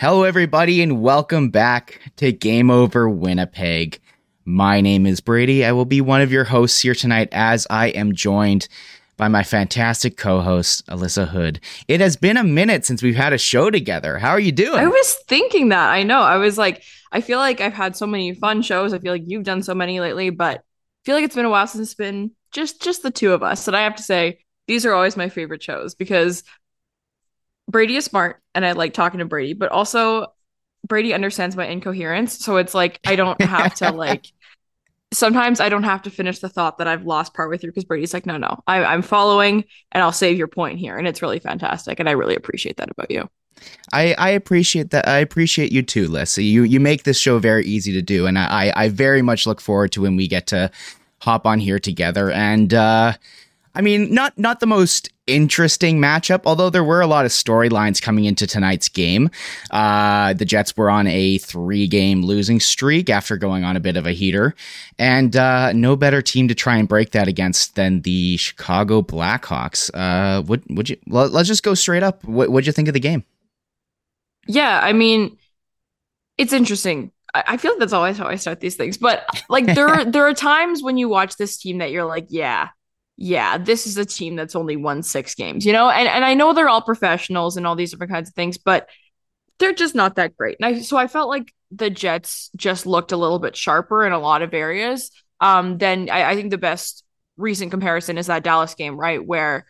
Hello, everybody, and welcome back to Game Over Winnipeg. My name is Brady. I will be one of your hosts here tonight as I am joined by my fantastic co host, Alyssa Houde. It has been a minute since we've had a show together. How are you doing? I was thinking that. I know. I was like, I feel like I've had so many fun shows. I feel like you've done so many lately, but I feel like it's been a while since it's been just just the two of us. And I have to say, these are always my favorite shows because Brady is smart and I like talking to Brady, but also Brady understands my incoherence. So it's like I don't have to like sometimes I don't have to finish the thought that I've lost part with you because Brady's like, no, no, I, I'm following and I'll save your point here. And it's really fantastic. And I really appreciate that about you. I, I appreciate that. I appreciate you too, Lissa. You you make this show very easy to do, and I I very much look forward to when we get to hop on here together. And uh, I mean, not not the most interesting matchup, although there were a lot of storylines coming into tonight's game. Uh, the Jets were on a three game losing streak after going on a bit of a heater, and uh, no better team to try and break that against than the Chicago Blackhawks. Uh, would would you? Let, us just go straight up. What would you think of the game? Yeah, I mean, it's interesting. I, I feel like that's always how I start these things, but like there there are times when you watch this team that you're like, yeah, yeah, this is a team that's only won six games, you know? And and I know they're all professionals and all these different kinds of things, but they're just not that great. And I, so I felt like the Jets just looked a little bit sharper in a lot of areas. Um, then I, I think the best recent comparison is that Dallas game, right? Where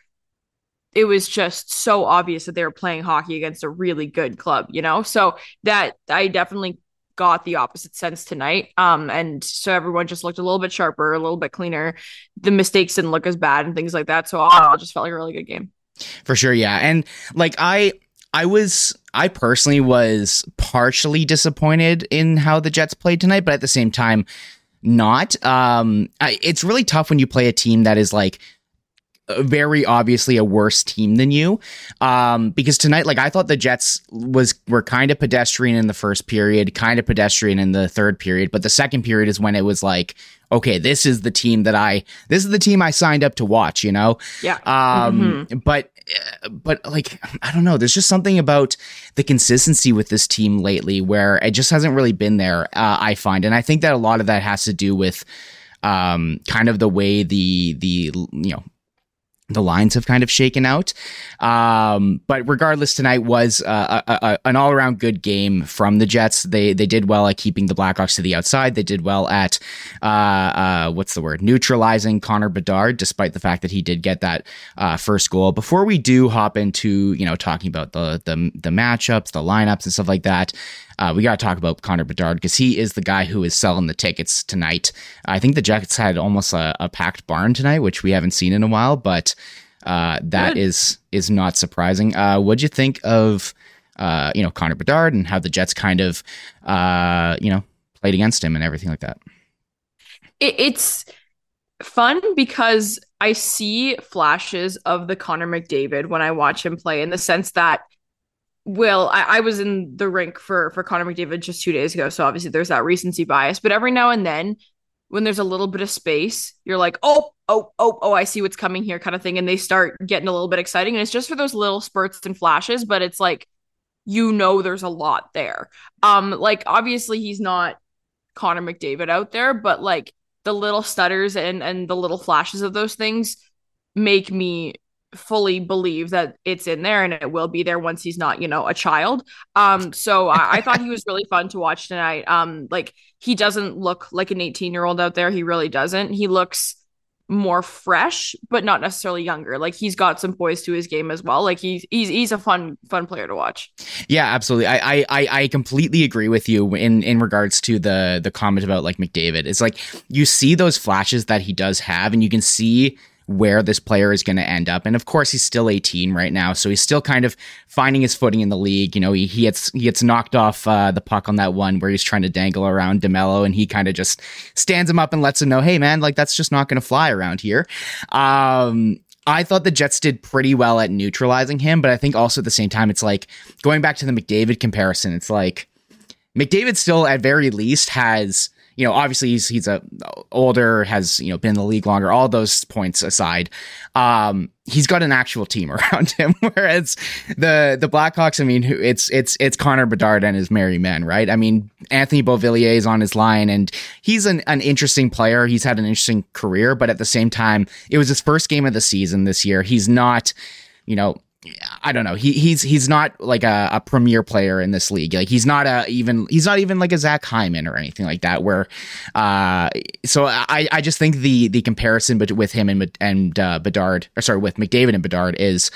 it was just so obvious that they were playing hockey against a really good club, you know? So that I definitely got the opposite sense tonight. Um, and so everyone just looked a little bit sharper, a little bit cleaner. The mistakes didn't look as bad and things like that. So I just felt like a really good game. For sure, yeah. And like I I was I personally was partially disappointed in how the Jets played tonight, but at the same time not. Um I, it's really tough when you play a team that is like very obviously a worse team than you. Um, because tonight, like I thought the Jets was were kind of pedestrian in the first period, kind of pedestrian in the third period, but the second period is when it was like, okay, this is the team that I this is the team I signed up to watch, you know? Yeah. Um, mm-hmm. but but like I don't know, there's just something about the consistency with this team lately where it just hasn't really been there, uh, I find. And I think that a lot of that has to do with um, kind of the way the the you know the lines have kind of shaken out. Um, but regardless, tonight was uh, a, a, an all around good game from the Jets. They they did well at keeping the Blackhawks to the outside. They did well at uh, uh, what's the word neutralizing Connor Bedard, despite the fact that he did get that uh, first goal. Before we do hop into you know talking about the the the matchups, the lineups, and stuff like that. Uh, we got to talk about Connor Bedard because he is the guy who is selling the tickets tonight. I think the Jets had almost a, a packed barn tonight, which we haven't seen in a while, but uh, that Good. is is not surprising. Uh, what'd you think of uh, you know Connor Bedard and how the Jets kind of uh, you know played against him and everything like that? It, it's fun because I see flashes of the Connor McDavid when I watch him play in the sense that Will, I, I, was in the rink for for Connor McDavid just two days ago, so obviously there's that recency bias. But every now and then, when there's a little bit of space, you're like, oh, oh, oh, oh, I see what's coming here, kind of thing, and they start getting a little bit exciting. And it's just for those little spurts and flashes, but it's like you know there's a lot there. Um, like obviously he's not Connor McDavid out there, but like the little stutters and and the little flashes of those things make me fully believe that it's in there and it will be there once he's not, you know, a child. Um, so I, I thought he was really fun to watch tonight. Um, like he doesn't look like an 18 year old out there. He really doesn't. He looks more fresh, but not necessarily younger. Like he's got some poise to his game as well. Like he's he's he's a fun fun player to watch. Yeah, absolutely. I I I completely agree with you in in regards to the the comment about like McDavid. It's like you see those flashes that he does have, and you can see where this player is going to end up. And of course, he's still 18 right now, so he's still kind of finding his footing in the league. You know, he, he gets he gets knocked off uh, the puck on that one where he's trying to dangle around DeMelo, and he kind of just stands him up and lets him know, "Hey, man, like that's just not going to fly around here." Um, I thought the Jets did pretty well at neutralizing him, but I think also at the same time, it's like going back to the McDavid comparison. It's like McDavid still, at very least, has you know, obviously he's he's a older, has you know been in the league longer. All those points aside, um, he's got an actual team around him. Whereas the the Blackhawks, I mean, it's it's it's Connor Bedard and his merry men, right? I mean, Anthony Beauvillier is on his line, and he's an an interesting player. He's had an interesting career, but at the same time, it was his first game of the season this year. He's not, you know, I don't know. He he's he's not like a, a premier player in this league. Like he's not a even he's not even like a Zach Hyman or anything like that. Where, uh, so I I just think the the comparison but with him and and uh, Bedard or sorry with McDavid and Bedard is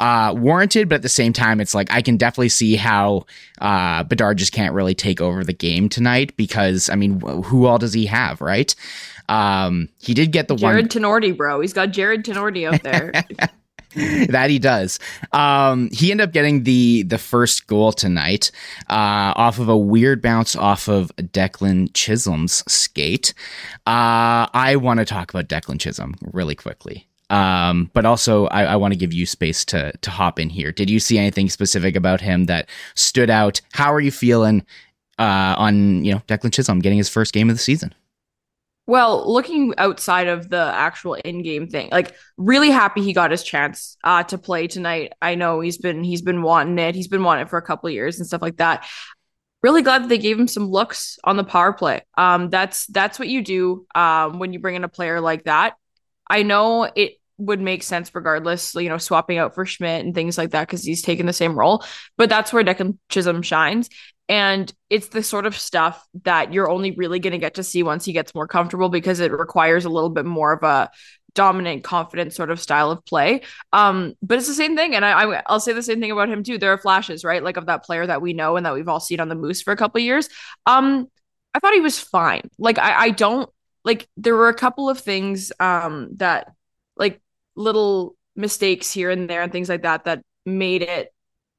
uh, warranted, but at the same time, it's like I can definitely see how uh, Bedard just can't really take over the game tonight because I mean, who all does he have, right? Um, he did get the Jared one. Tenorti, bro. He's got Jared Tenorti out there. that he does. Um, he ended up getting the the first goal tonight uh, off of a weird bounce off of Declan Chisholm's skate. Uh, I want to talk about Declan Chisholm really quickly. Um, but also I, I want to give you space to to hop in here. Did you see anything specific about him that stood out? How are you feeling uh, on you know Declan Chisholm getting his first game of the season? Well, looking outside of the actual in-game thing, like really happy he got his chance uh, to play tonight. I know he's been he's been wanting it. He's been wanting it for a couple years and stuff like that. Really glad that they gave him some looks on the power play. Um, that's that's what you do um, when you bring in a player like that. I know it would make sense regardless, you know, swapping out for Schmidt and things like that because he's taking the same role. But that's where Declan Chisholm shines. And it's the sort of stuff that you're only really going to get to see once he gets more comfortable because it requires a little bit more of a dominant, confident sort of style of play. Um, but it's the same thing. And I, will say the same thing about him too. There are flashes, right? Like of that player that we know and that we've all seen on the Moose for a couple years. Um, I thought he was fine. Like I, I don't like there were a couple of things um that like little mistakes here and there and things like that that made it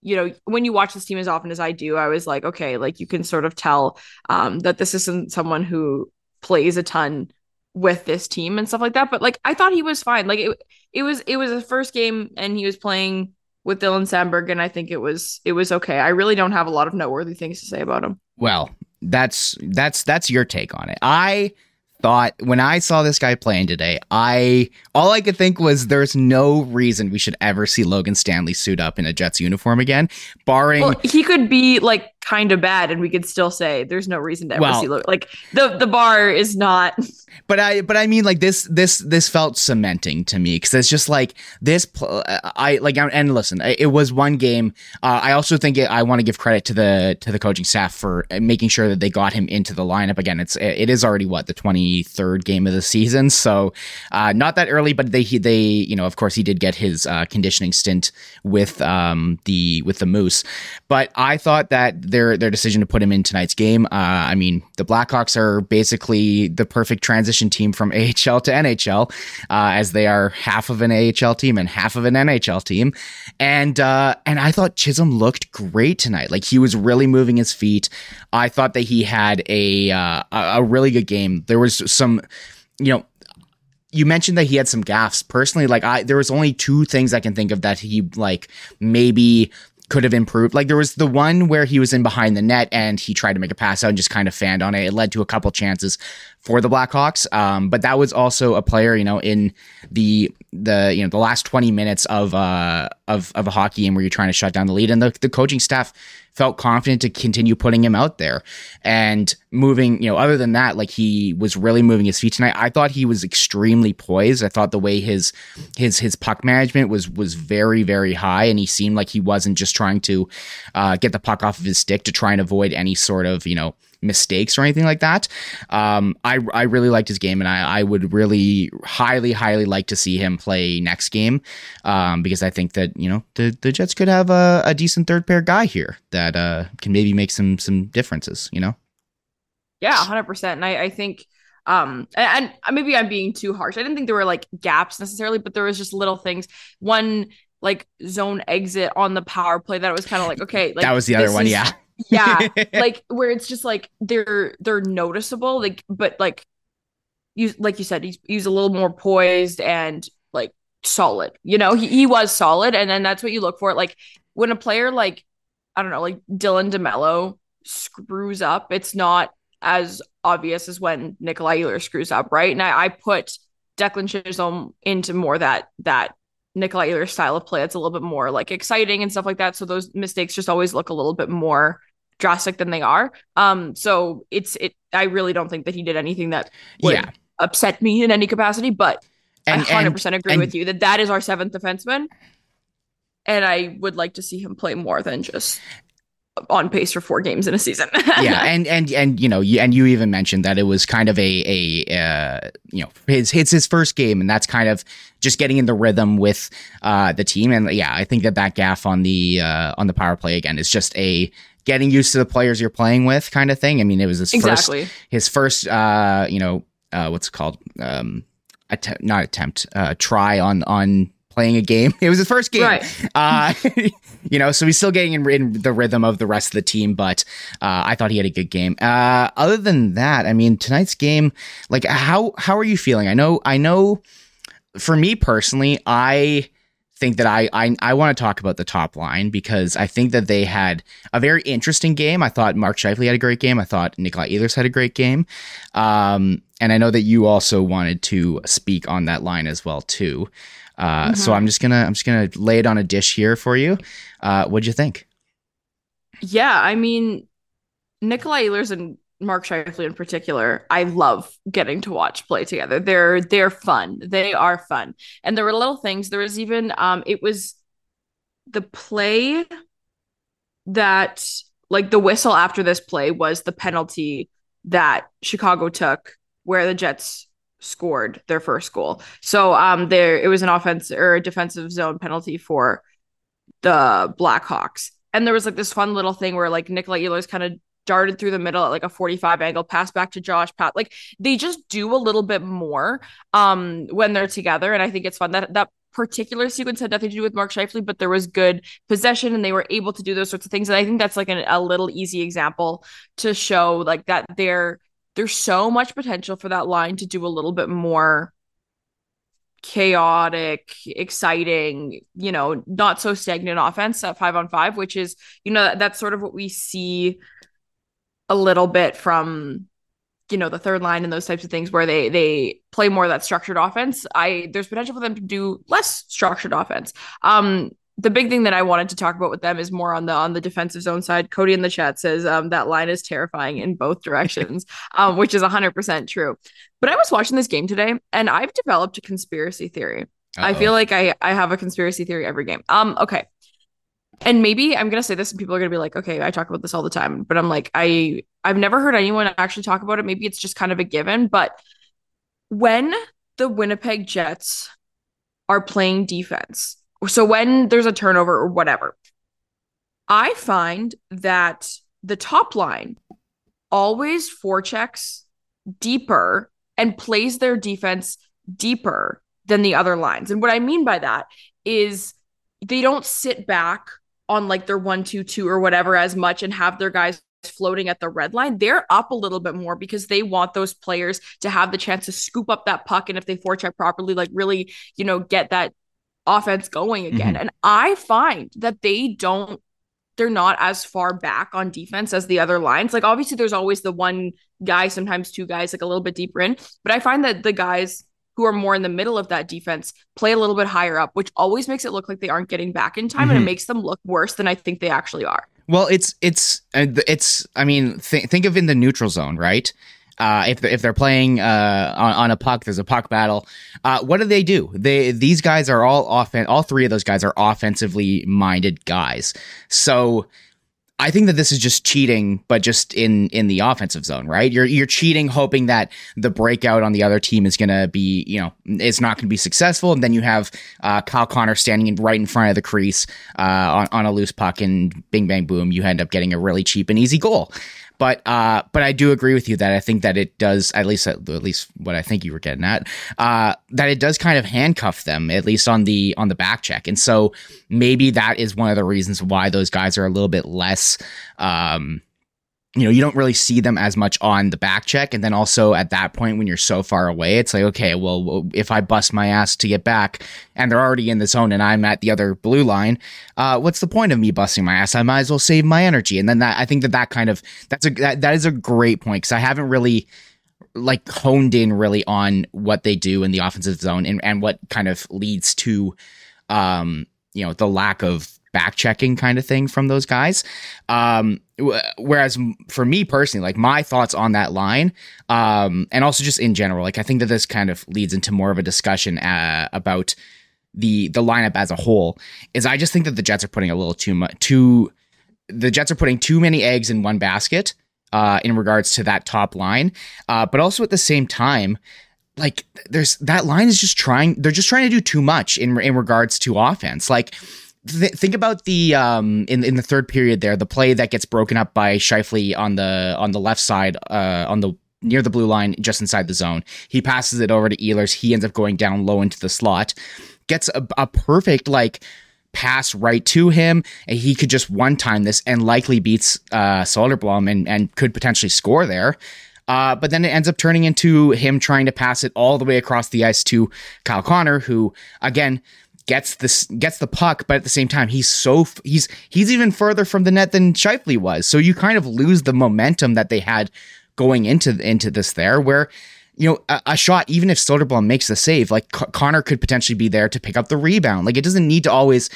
you know when you watch this team as often as i do i was like okay like you can sort of tell um that this isn't someone who plays a ton with this team and stuff like that. But like i thought he was fine. Like it, it was it was a first game and he was playing with dylan Samberg, and i think it was it was okay. I really don't have a lot of noteworthy things to say about him. Well that's that's that's your take on it. I thought when I saw this guy playing today, I all I could think was there's no reason we should ever see Logan Stanley suit up in a Jets uniform again, barring well, he could be like kind of bad and we could still say there's no reason to ever well, see. Like the the bar is not But I but I mean like this this this felt cementing to me cuz it's just like this pl- I like and listen, it was one game. Uh, I also think it, I want to give credit to the to the coaching staff for making sure that they got him into the lineup again. It's it is already what the 23rd game of the season, so uh, not that early, but they they you know of course he did get his uh, conditioning stint with um the with the Moose, but I thought that their their decision to put him in tonight's game. Uh, I mean the Blackhawks are basically the perfect transition team from AHL to NHL, uh, as they are half of an AHL team and half of an NHL team, and uh, and I thought Chisholm looked great tonight. Like he was really moving his feet. I thought that he had a uh, a really good game. There was some, you know, you mentioned that he had some gaffes. Personally, like I, there was only two things I can think of that he like maybe could have improved. Like there was the one where he was in behind the net and he tried to make a pass out and just kind of fanned on it. It led to a couple chances for the Blackhawks. Um, but that was also a player, you know, in the the you know the last 20 minutes of uh of of a hockey game where you're trying to shut down the lead and the, the coaching staff felt confident to continue putting him out there. And moving you know other than that like he was really moving his feet tonight. I thought he was extremely poised. I thought the way his his his puck management was was very very high. And he seemed like he wasn't just trying to uh, get the puck off of his stick to try and avoid any sort of you know mistakes or anything like that. Um, I I really liked his game, and I I would really highly highly like to see him play next game, um, because I think that you know the the Jets could have a, a decent third pair guy here that uh can maybe make some some differences. You know. Yeah, hundred percent, and I I think. Um, and, and maybe I'm being too harsh. I didn't think there were like gaps necessarily, but there was just little things. One like zone exit on the power play that was kind of like okay, like that was the other one, is, yeah yeah. Like where it's just like they're they're noticeable like but like you like you said he's he's a little more poised and like solid you know? He, he was solid and then that's what you look for. Like when a player like i don't know like dylan DeMelo screws up it's not as obvious as when nikolai Ehlers screws up right? And i, I put declan chisholm into more that that Nikolai Ehlers style of play. That's a little bit more like exciting and stuff like that. So those mistakes just always look a little bit more drastic than they are. Um, so it's it. I really don't think that he did anything that would yeah. upset me in any capacity. But and, I hundred percent agree and, with you that that is our seventh defenseman, and I would like to see him play more than just on pace for four games in a season. yeah, and and and you know, you, and you even mentioned that it was kind of a a uh, you know his it's his first game, and that's kind of just getting in the rhythm with uh, the team. And yeah, I think that that gaff on the uh, on the power play again is just a getting used to the players you're playing with kind of thing. I mean, it was his exactly. first his first uh, you know, uh, what's it called? Um att- not attempt, uh try on on playing a game. It was his first game. Right. Uh, you know, so he's still getting in, in, the rhythm of the rest of the team, but uh, I thought he had a good game. Uh, other than that, I mean, tonight's game, like how how are you feeling? I know I know for me personally, I think that I I, I want to talk about the top line because I think that they had a very interesting game. I thought Mark Scheifele had a great game. I thought Nikolai Ehlers had a great game. Um, and I know that you also wanted to speak on that line as well too. Uh, mm-hmm. So I'm just gonna I'm just gonna lay it on a dish here for you. Uh, what'd you think? Yeah, I mean, Nikolai Ehlers and Mark Scheifele in particular, I love getting to watch play together. They're they're fun. They are fun. And there were little things. There was even um it was the play that like the whistle after this play was the penalty that Chicago took where the Jets scored their first goal. So um there it was an offense or a defensive zone penalty for the Blackhawks. And there was like this fun little thing where like Nikolai Ehlers kind of darted through the middle at like a 45 angle, pass back to Josh Pat. Like they just do a little bit more um when they're together. And I think it's fun that that particular sequence had nothing to do with Mark Scheifele, but there was good possession and they were able to do those sorts of things. And I think that's like an, a little easy example to show like that there there's so much potential for that line to do a little bit more chaotic, exciting, you know, not so stagnant offense at five on five, which is, you know, that, that's sort of what we see a little bit from you know the third line and those types of things where they they play more of that structured offense. I there's potential for them to do less structured offense. Um the big thing that i wanted to talk about with them is more on the on the defensive zone side. Cody in the chat says um that line is terrifying in both directions um which is 100% true. But i was watching this game today and i've developed a conspiracy theory. Uh-oh. i feel like i i have a conspiracy theory every game. Um okay and maybe I'm gonna say this and people are gonna be like, okay, I talk about this all the time, but I'm like, I I've never heard anyone actually talk about it. Maybe it's just kind of a given, but when the Winnipeg Jets are playing defense, so when there's a turnover or whatever, I find that the top line always forechecks deeper and plays their defense deeper than the other lines. And what I mean by that is they don't sit back on like their one two two or whatever as much and have their guys floating at the red line, they're up a little bit more because they want those players to have the chance to scoop up that puck and if they forecheck properly, like really, you know, get that offense going again. Mm-hmm. And I find that they don't they're not as far back on defense as the other lines. Like obviously there's always the one guy, sometimes two guys like a little bit deeper in, but I find that the guys who are more in the middle of that defense play a little bit higher up, which always makes it look like they aren't getting back in time mm-hmm. and it mm-hmm. makes them look worse than I think they actually are. Well, it's it's uh, it's I mean th- think of in the neutral zone, right? Uh, if if they're playing uh, on, on, a puck, there's a puck battle. Uh, what do they do? They these guys are all offen- All three of those guys are offensively minded guys. So I think that this is just cheating, but just in in the offensive zone, right? You're you're cheating, hoping that the breakout on the other team is to be, you know, it's not to be successful, and then you have uh, Kyle Connor standing in, right in front of the crease uh, on on a loose puck, and bing bang boom, you end up getting a really cheap and easy goal. But uh, but I do agree with you that I think that it does at least at, least what I think you were getting at uh, that it does kind of handcuff them at least on the on the back check, and so maybe that is one of the reasons why those guys are a little bit less. Um, you know, you don't really see them as much on the back check. And then also at that point, when you're so far away, it's like, okay, well, if I bust my ass to get back and they're already in the zone and I'm at the other blue line, uh, what's the point of me busting my ass? I might as well save my energy. And then that, I think that that kind of, that's a, that, that is a great point because I haven't really like honed in really on what they do in the offensive zone and, and what kind of leads to, um, you know, the lack of back checking kind of thing from those guys. Um, whereas for me personally, like my thoughts on that line, um, and also just in general, like I think that this kind of leads into more of a discussion uh, about the the lineup as a whole. Is I just think that the Jets are putting a little too much too. The Jets are putting too many eggs in one basket uh, in regards to that top line, uh, but also at the same time, like there's that line is just trying. They're just trying to do too much in in regards to offense, like th- think about the um in in the third period there, the play that gets broken up by Scheifele on the on the left side, uh, on the near the blue line, just inside the zone. He passes it over to Ehlers. He ends up going down low into the slot, gets a, a perfect like pass right to him, and he could just one time this and likely beats uh, Soderblom and and could potentially score there. Uh, but then it ends up turning into him trying to pass it all the way across the ice to Kyle Connor, who again gets this gets the puck, but at the same time, he's so he's he's even further from the net than Scheifele was. So you kind of lose the momentum that they had going into into this there, where you know a, a shot, even if Soderblom makes the save, like C- Connor could potentially be there to pick up the rebound. Like it doesn't need to always.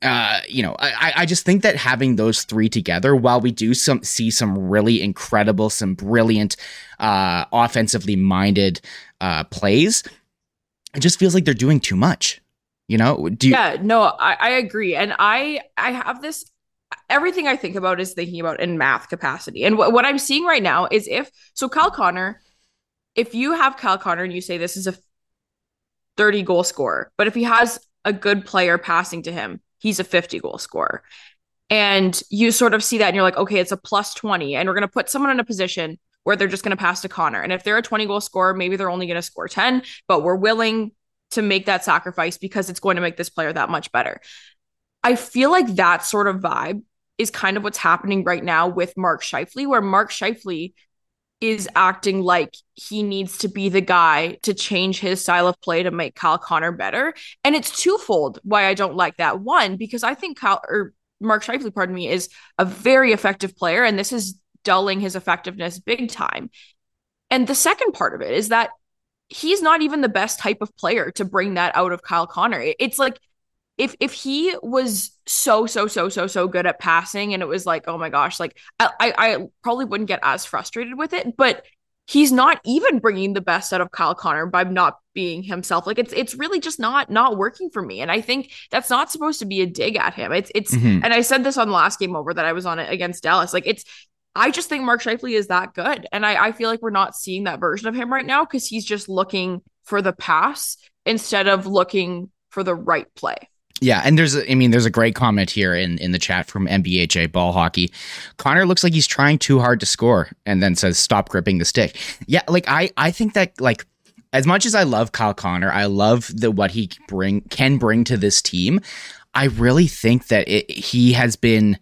Uh, you know, I, I just think that having those three together, while we do some see some really incredible, some brilliant, uh, offensively minded uh, plays, it just feels like they're doing too much. You know, do you- yeah, no, I, I agree, and I I have this. Everything I think about is thinking about in math capacity, and what what I'm seeing right now is if so, Kyle Connor, if you have Kyle Connor and you say this is a 30 goal scorer, but if he has a good player passing to him, he's a 50 goal scorer. And you sort of see that and you're like, okay, it's a plus 20. And we're going to put someone in a position where they're just going to pass to Connor. And if they're a 20 goal scorer, maybe they're only going to score 10, but we're willing to make that sacrifice because it's going to make this player that much better. I feel like that sort of vibe is kind of what's happening right now with Mark Scheifele, where Mark Scheifele is acting like he needs to be the guy to change his style of play to make Kyle Connor better. And it's twofold why I don't like that. One, because I think Kyle or Mark Scheifele, pardon me, is a very effective player, and this is dulling his effectiveness big time. And the second part of it is that he's not even the best type of player to bring that out of Kyle Connor. It's like if if he was so so so so so good at passing and it was like oh my gosh like I I probably wouldn't get as frustrated with it but he's not even bringing the best out of Kyle Connor by not being himself like it's it's really just not not working for me and I think that's not supposed to be a dig at him it's it's mm-hmm. and I said this on the last game over that I was on it against Dallas like it's I just think Mark Scheifele is that good. And I, I feel like we're not seeing that version of him right now because he's just looking for the pass instead of looking for the right play. Yeah, and there's a, I mean there's a great comment here in in the chat from MBHA ball hockey. Connor looks like he's trying too hard to score and then says stop gripping the stick. Yeah, like I I think that like as much as I love Kyle Connor, I love the what he bring can bring to this team. I really think that it, he has been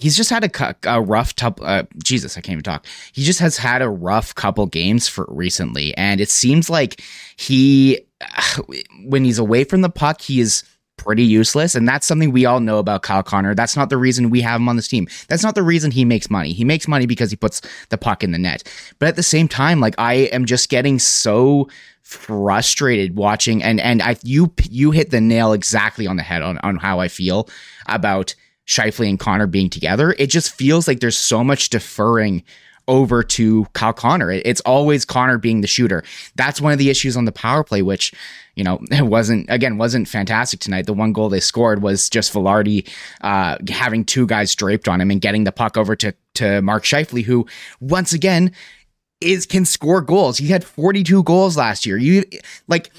he's just had a, a rough couple. Uh, Jesus, I can't even talk. He just has had a rough couple games for recently, and it seems like he, when he's away from the puck, he is pretty useless. And that's something we all know about Kyle Connor. That's not the reason we have him on this team. That's not the reason he makes money. He makes money because he puts the puck in the net. But at the same time, like I am just getting so frustrated watching and and I you you hit the nail exactly on the head on, on how I feel about Scheifele and Connor being together. It just feels like there's so much deferring over to Kyle Connor. It's always Connor being the shooter. That's one of the issues on the power play, which, you know, it wasn't, again, wasn't fantastic tonight. The one goal they scored was just Vilardi uh, having two guys draped on him and getting the puck over to, to Mark Scheifele, who, once again, is can score goals. He had 42 goals last year. You like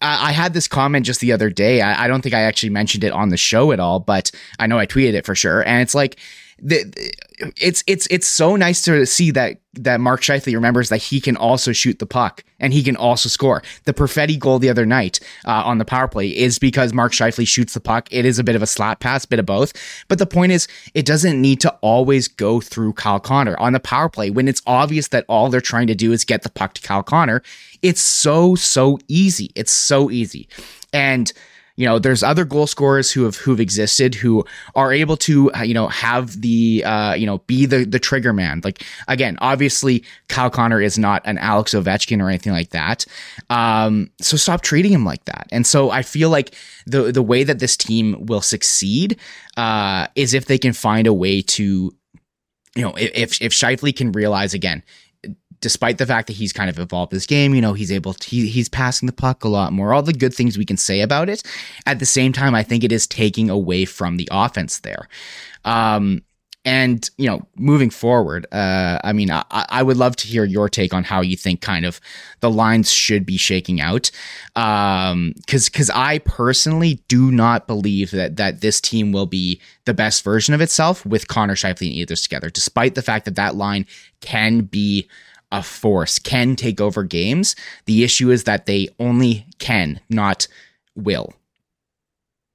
I had this comment just the other day. I, don't think I actually mentioned it on the show at all, but I know I tweeted it for sure. And it's like the, it's it's it's so nice to see that that Mark Scheifele remembers that he can also shoot the puck and he can also score. The Perfetti goal the other night uh, on the power play is because Mark Scheifele shoots the puck. It is a bit of a slap pass, bit of both. But the point is, it doesn't need to always go through Kyle Connor on the power play when it's obvious that all they're trying to do is get the puck to Kyle Connor. It's so so easy. It's so easy, and you know there's other goal scorers who have who've existed who are able to uh, you know have the uh, you know be the the trigger man. Like again obviously Kyle Connor is not an Alex Ovechkin or anything like that. Um, so stop treating him like that. And so I feel like the the way that this team will succeed uh, is if they can find a way to you know if if Scheifele can realize again despite the fact that he's kind of evolved his game, you know, he's able to, he, he's passing the puck a lot more, all the good things we can say about it. At the same time, I think it is taking away from the offense there. Um, and you know, moving forward, uh, I mean, I, I, would love to hear your take on how you think kind of the lines should be shaking out, because um, because I personally do not believe that that this team will be the best version of itself with Connor Scheifele and Ehlers together, despite the fact that that line can be a force, can take over games. The issue is that they only can, not will.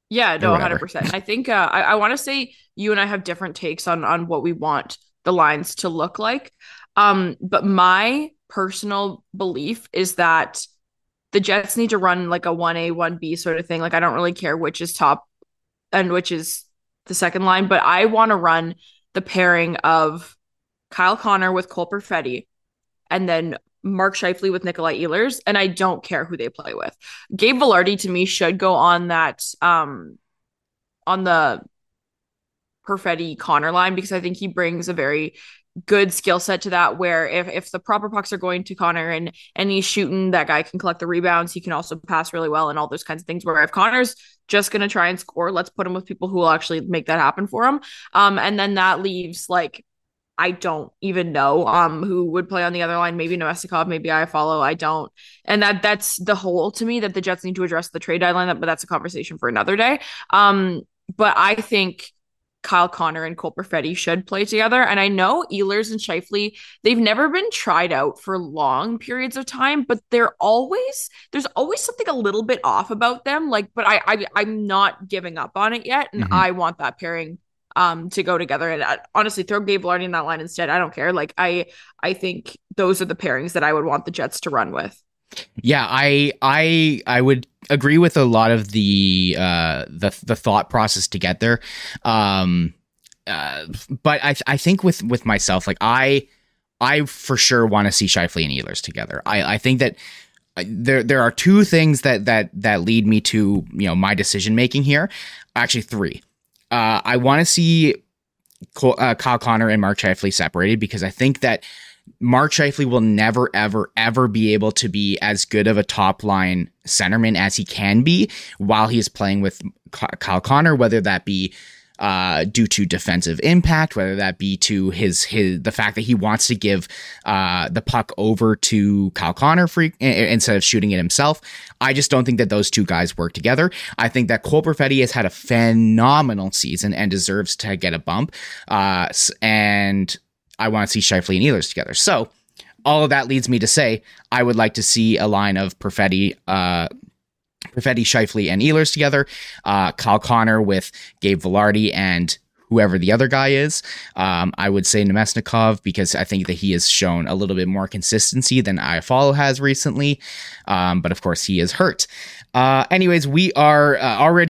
Yeah, no, hundred percent. I think uh, I, I want to say you and I have different takes on on what we want the lines to look like. Um, but my personal belief is that the Jets need to run like a one A one B sort of thing. Like I don't really care which is top and which is the second line, but I want to run the pairing of Kyle Connor with Cole Perfetti and then Mark Scheifele with Nikolai Ehlers, and I don't care who they play with. Gabe Vilardi to me should go on that um on the Perfetti Connor line because I think he brings a very good skill set to that where if, if the proper pucks are going to Connor and and he's shooting that guy can collect the rebounds he can also pass really well and all those kinds of things where if Connor's just to try and score let's put him with people who will actually make that happen for him um and then that leaves like I don't even know um who would play on the other line. Maybe Namestnikov, maybe Iafallo. I don't. And that that's the hole to me that the Jets need to address the trade deadline. But that's a conversation for another day. Um, but I think Kyle Connor and Cole Perfetti should play together. And I know Ehlers and Scheifele, they've never been tried out for long periods of time, but they're always there's always something a little bit off about them. Like, but I, I I'm not giving up on it yet, and mm-hmm. I want that pairing um to go together and uh, honestly throw Gabe Vilardi in that line instead. I don't care. Like I I think those are the pairings that I would want the Jets to run with. Yeah, I I I would agree with a lot of the uh the the thought process to get there. Um uh, but I I think with with myself like I I for sure want to see Scheifele and Ehlers together. I I think that uh, there there are two things that that that lead me to you know my decision making here. Actually, three. Uh, I want to see uh, Kyle Connor and Mark Scheifele separated because I think that Mark Scheifele will never, ever, ever be able to be as good of a top line centerman as he can be while he is playing with Kyle Connor, whether that be uh, due to defensive impact, whether that be to his his the fact that he wants to give uh, the puck over to Kyle Connor free, instead of shooting it himself. I just don't think that those two guys work together. I think that Cole Perfetti has had a phenomenal season and deserves to get a bump. Uh, and I want to see Scheifele and Ehlers together. So all of that leads me to say I would like to see a line of Perfetti, uh, Perfetti, Scheifele, and Ehlers together. Uh, Kyle Connor with Gabe Vilardi and whoever the other guy is. Um, I would say Namestnikov because I think that he has shown a little bit more consistency than Iafallo has recently. Um, but of course, he is hurt. Uh, anyways, we are uh, already.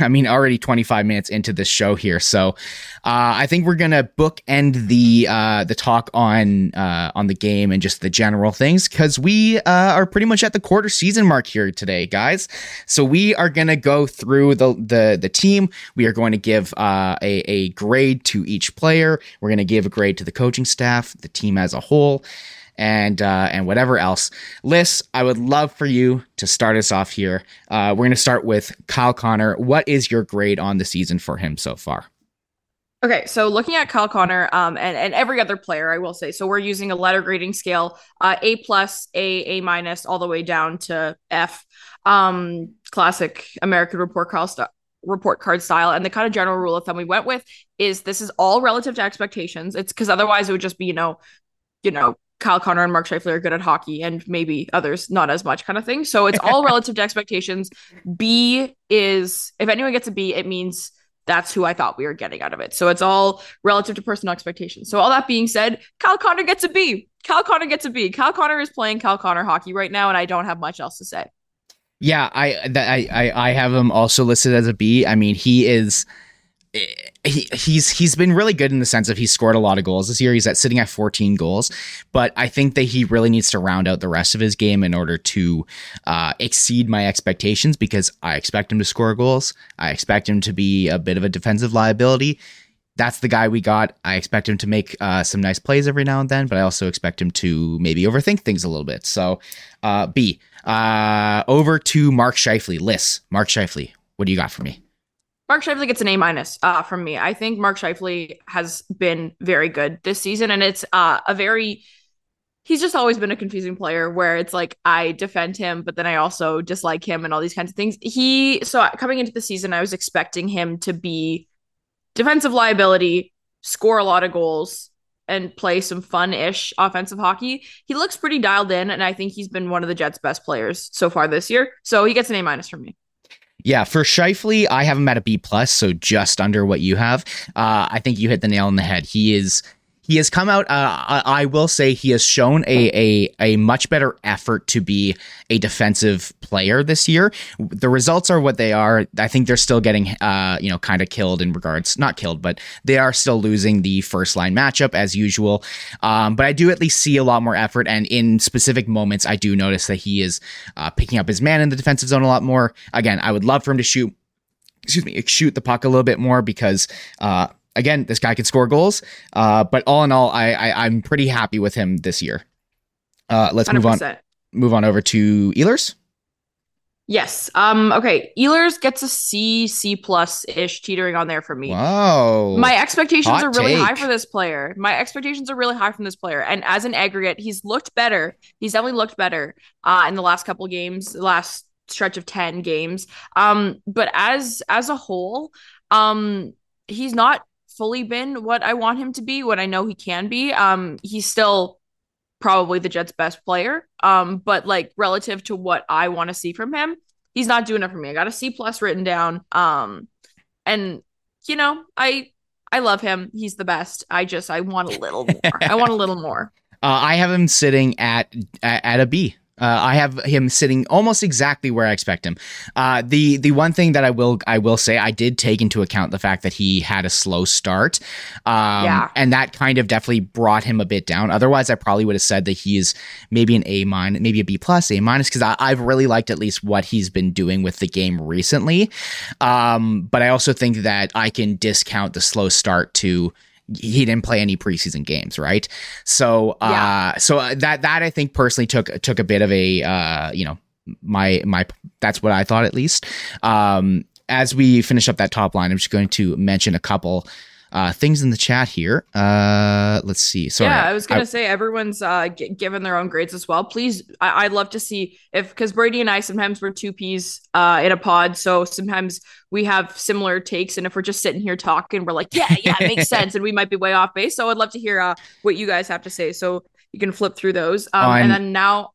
I mean, already 25 minutes into this show here, so uh, I think we're gonna bookend the uh, the talk on uh, on the game and just the general things because we uh, are pretty much at the quarter season mark here today, guys. So we are gonna go through the the the team. We are going to give uh, a a grade to each player. We're gonna give a grade to the coaching staff, the team as a whole and uh, and whatever else. Lyss, I would love for you to start us off here. Uh, we're going to start with Kyle Connor. What is your grade on the season for him so far? Okay, so looking at Kyle Connor um, and, and every other player, I will say, so we're using a letter grading scale, uh, A plus, A, A minus, all the way down to F. Um, classic American report report card style. And the kind of general rule of thumb we went with is this is all relative to expectations. It's because otherwise it would just be, you know, you know, Kyle Connor and Mark Scheifele are good at hockey and maybe others not as much kind of thing. So it's all relative to expectations. B is if anyone gets a B, it means that's who I thought we were getting out of it. So it's all relative to personal expectations. So all that being said, Kyle Connor gets a B. Kyle Connor gets a B. Kyle Connor is playing Kyle Connor hockey right now, and I don't have much else to say. Yeah, I I I, I have him also listed as a B. I mean, he is he, he's he's been really good in the sense of he's scored a lot of goals this year. He's at sitting at 14 goals, but I think that he really needs to round out the rest of his game in order to uh, exceed my expectations because I expect him to score goals. I expect him to be a bit of a defensive liability. That's the guy we got. I expect him to make uh, some nice plays every now and then, but I also expect him to maybe overthink things a little bit. So, uh, B. Uh, over to Mark Scheifele. Lyss, Mark Scheifele, what do you got for me? Mark Scheifele gets an A minus uh, from me. I think Mark Scheifele has been very good this season, and it's uh, a very he's just always been a confusing player where it's like I defend him, but then I also dislike him and all these kinds of things. He so coming into the season, I was expecting him to be defensive liability, score a lot of goals, and play some fun-ish offensive hockey. He looks pretty dialed in, and I think he's been one of the Jets' best players so far this year. So he gets an A minus from me. Yeah, for Scheifele, I have him at a B plus, so just under what you have. Uh, I think you hit the nail on the head. He is he has come out. Uh, I will say he has shown a, a a much better effort to be a defensive player this year. The results are what they are. I think they're still getting, uh, you know, kind of killed in regards, not killed, but they are still losing the first line matchup as usual. Um, but I do at least see a lot more effort, and in specific moments, I do notice that he is uh, picking up his man in the defensive zone a lot more. Again, I would love for him to shoot excuse me, shoot the puck a little bit more because uh, again, this guy can score goals. Uh, but all in all, I, I am pretty happy with him this year. Uh, let's 100%. move on. Move on over to Ehlers. Yes. Um. Okay. Ehlers gets a C, C plus ish, teetering on there for me. Wow. My expectations Hot are really take. high for this player. My expectations are really high from this player, and as an aggregate, he's looked better. He's definitely looked better uh, in the last couple games, the last stretch of ten games. Um. But as as a whole, um, he's not fully been what I want him to be, what I know he can be. Um, he's still probably the Jets' best player. Um, but like relative to what I want to see from him, he's not doing it for me. I got a C plus written down. Um, and you know, I I love him. He's the best. I just I want a little more. I want a little more. Uh, I have him sitting at at a B. Uh, I have him sitting almost exactly where I expect him. Uh, the the one thing that I will I will say I did take into account the fact that he had a slow start, um, Yeah. and that kind of definitely brought him a bit down. Otherwise, I probably would have said that he is maybe an A minus, maybe a B plus, A minus, because I've really liked at least what he's been doing with the game recently. Um, but I also think that I can discount the slow start to he didn't play any preseason games, right? So, uh, Yeah. so uh, that that I think personally took took a bit of a uh, you know my my that's what I thought at least. Um, as we finish up that top line, I'm just going to mention a couple uh, things in the chat here. Uh, let's see. Sorry, yeah, I was gonna I- say everyone's uh, g- given their own grades as well. Please, I- I'd love to see if because Brady and I sometimes we're two peas uh, in a pod, so sometimes we have similar takes, and if we're just sitting here talking, we're like, yeah, yeah, it makes sense, and we might be way off base. So I'd love to hear uh, what you guys have to say. So you can flip through those, um, and then now.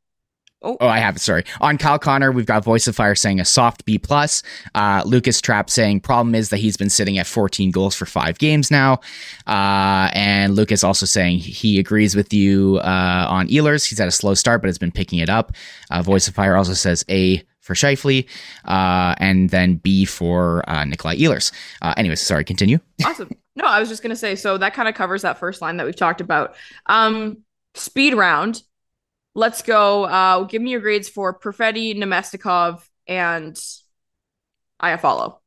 Oh, I have it. Sorry. On Kyle Connor, we've got Voice of Fire saying a soft B plus. Uh, Lucas Trapp saying problem is that he's been sitting at 14 goals for five games now. Uh, and Lucas also saying he agrees with you uh, on Ehlers. He's had a slow start, but has been picking it up. Uh, Voice of Fire also says A for Scheifele, uh, and then B for uh, Nikolaj Ehlers. Uh, anyways, sorry. Continue. Awesome. No, I was just gonna say. So that kind of covers that first line that we've talked about. Um, speed round. Let's go. Uh, give me your grades for Perfetti, Namestnikov, and Iafallo.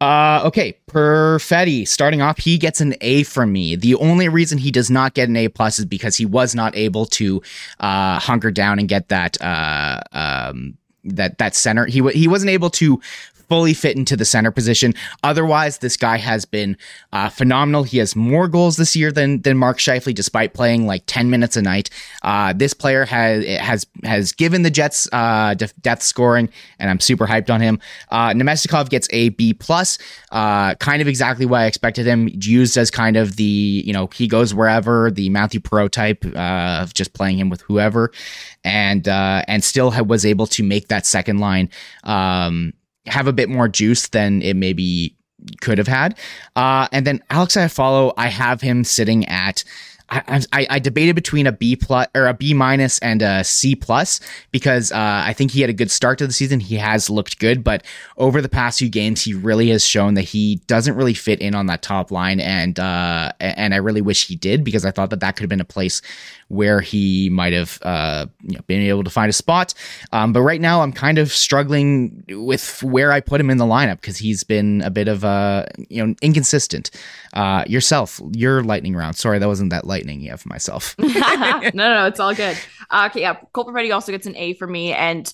Uh, okay, Perfetti. Starting off, he gets an A from me. The only reason he does not get an A plus is because he was not able to uh, hunker down and get that uh, um, that that center. He wa he wasn't able to fully fit into the center position. Otherwise, this guy has been uh, phenomenal. He has more goals this year than than Mark Scheifele, despite playing like ten minutes a night. Uh, this player has has has given the Jets uh, scoring, and I'm super hyped on him. Uh, Namestnikov gets a B plus, uh, kind of exactly what I expected him. Used as kind of the you know he goes wherever the Mathieu Perreault type uh, of just playing him with whoever, and uh, and still was able to make that second line. Um, have a bit more juice than it maybe could have had. Uh, and then Alex Iafallo, I have him sitting at. I, I, debated between a B plus or a B minus and a C plus because uh, I think he had a good start to the season. He has looked good, but over the past few games, he really has shown that he doesn't really fit in on that top line, and uh, and I really wish he did because I thought that that could have been a place where he might have uh, you know, been able to find a spot. Um, but right now, I'm kind of struggling with where I put him in the lineup because he's been a bit of a you know inconsistent. Uh, yourself, your lightning round. Sorry, that wasn't that lightning. Yeah, for myself. no, no, no, it's all good. Uh, okay, yeah, Cole Perfetti also gets an A for me, and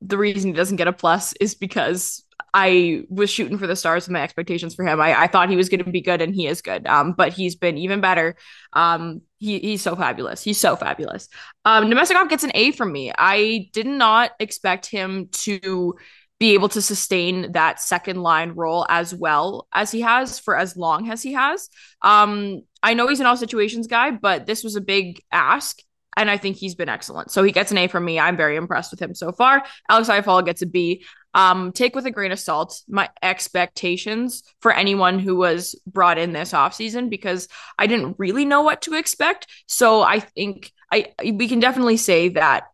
the reason he doesn't get a plus is because I was shooting for the stars with my expectations for him. I, I thought he was going to be good, and he is good. Um, but he's been even better. Um, he he's so fabulous. He's so fabulous. Um, Namestnikov gets an A from me. I did not expect him to be able to sustain that second line role as well as he has for as long as he has. Um, I know he's an all situations guy, but this was a big ask. And I think he's been excellent. So he gets an A from me. I'm very impressed with him so far. Alex Iafallo gets a B. Um, take with a grain of salt my expectations for anyone who was brought in this offseason because I didn't really know what to expect. So I think I we can definitely say that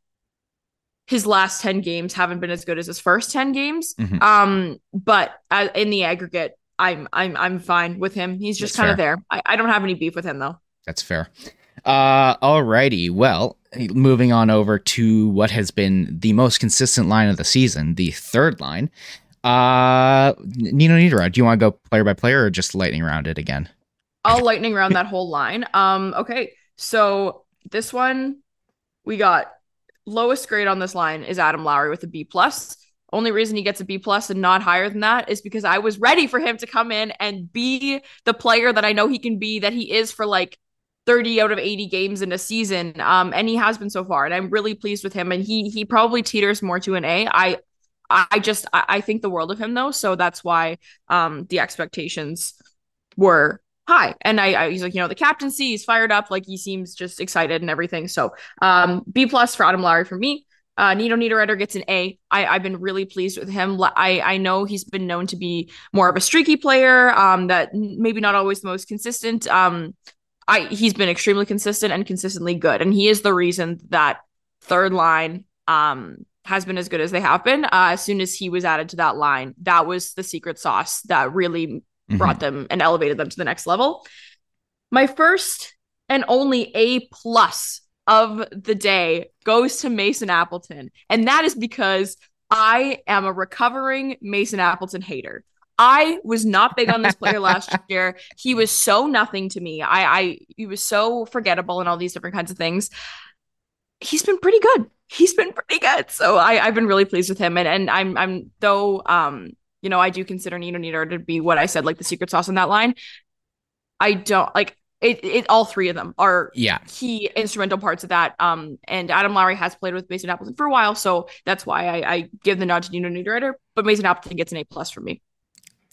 his last 10 games haven't been as good as his first 10 games. Mhm. Um, but uh, in the aggregate, I'm I'm I'm fine with him. He's just kind of there. I, I don't have any beef with him though. That's fair. Uh, alrighty. Well, moving on over to what has been the most consistent line of the season, the third line. Uh, Nino Niederreiter, do you want to go player by player or just lightning round it again? I'll lightning round that whole line. Um, okay, so this one we got lowest grade on this line is Adam Lowry with a B plus. Only reason he gets a B plus and not higher than that is because I was ready for him to come in and be the player that I know he can be, that he is for like 30 out of 80 games in a season. Um, and he has been so far, and I'm really pleased with him. And he he probably teeters more to an A. I I just I, I think the world of him though, so that's why um the expectations were high. And I, I he's like, you know, the captaincy, he's fired up, like he seems just excited and everything. So um B plus for Adam Lowry for me. Uh, Nino Niederreiter gets an A. I, I've been really pleased with him. I, I know he's been known to be more of a streaky player, um, that maybe not always the most consistent. Um, I he's been extremely consistent and consistently good, and he is the reason that third line um has been as good as they have been. Uh, as soon as he was added to that line, that was the secret sauce that really mm-hmm. brought them and elevated them to the next level. My first and only A plus of the day goes to Mason Appleton, and that is because I am a recovering Mason Appleton hater. I was not big on this player last year. He was so nothing to me. I, I, he was so forgettable and all these different kinds of things. He's been pretty good he's been pretty good. So I, I've been really pleased with him. And and I'm I'm though um, you know, I do consider Nino Niederreiter to be what I said, like the secret sauce in that line. I don't like it, it all three of them are yeah key instrumental parts of that. Um and Adam Lowry has played with Mason Appleton for a while, so that's why I, I give the nod to Nino Niederreiter, but Mason Appleton gets an A plus for me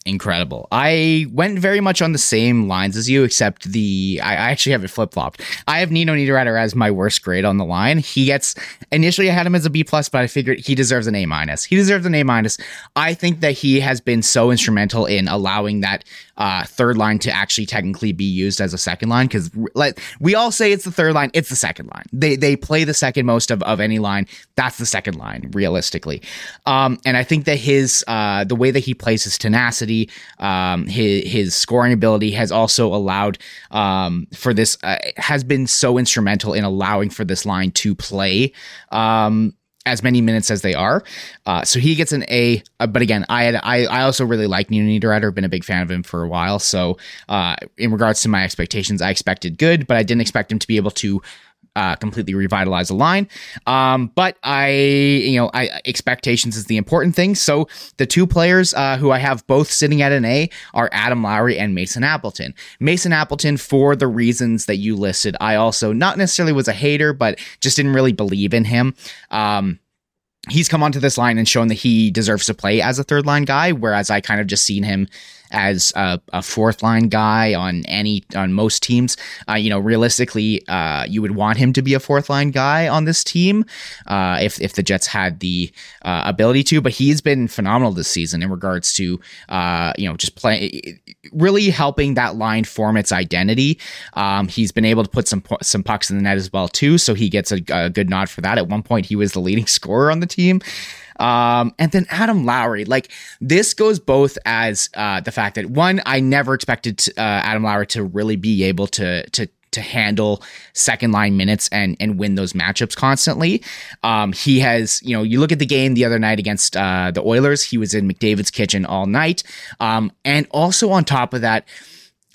incredible. I went very much on the same lines as you, except the I, I actually have it flip flopped. I have Nino Niederreiter as my worst grade on the line. He gets initially I had him as a B plus, but I figured he deserves an A minus. He deserves an A minus. I think that he has been so instrumental in allowing that uh, third line to actually technically be used as a second line because like we all say it's the third line, it's the second line. They they play the second most of, of any line. That's the second line realistically. Um, and I think that his uh, the way that he plays his tenacity, um, his his scoring ability has also allowed um, for this uh, has been so instrumental in allowing for this line to play um, as many minutes as they are. Uh, so he gets an A. Uh, but again, I had I, I also really like Nino Niederreiter. Been a big fan of him for a while. So uh, in regards to my expectations, I expected good, but I didn't expect him to be able to uh, completely revitalize the line. Um, but I, you know, I expectations is the important thing. So the two players uh, who I have both sitting at an A are Adam Lowry and Mason Appleton. Mason Appleton for the reasons that you listed. I also not necessarily was a hater, but just didn't really believe in him. Um, he's come onto this line and shown that he deserves to play as a third line guy, whereas I kind of just seen him as a, a fourth line guy on any on most teams. Uh, you know, realistically, uh, you would want him to be a fourth line guy on this team uh, if if the Jets had the uh, ability to. But he's been phenomenal this season in regards to uh, you know just play, really helping that line form its identity. Um, he's been able to put some some pucks in the net as well too, so he gets a, a good nod for that. At one point, he was the leading scorer on the team. Um, and then Adam Lowry, like this goes both as uh, the fact that one, I never expected uh, Adam Lowry to really be able to to to handle second line minutes and and win those matchups constantly. Um, he has, you know, you look at the game the other night against uh, the Oilers. He was in McDavid's kitchen all night, um, and also on top of that.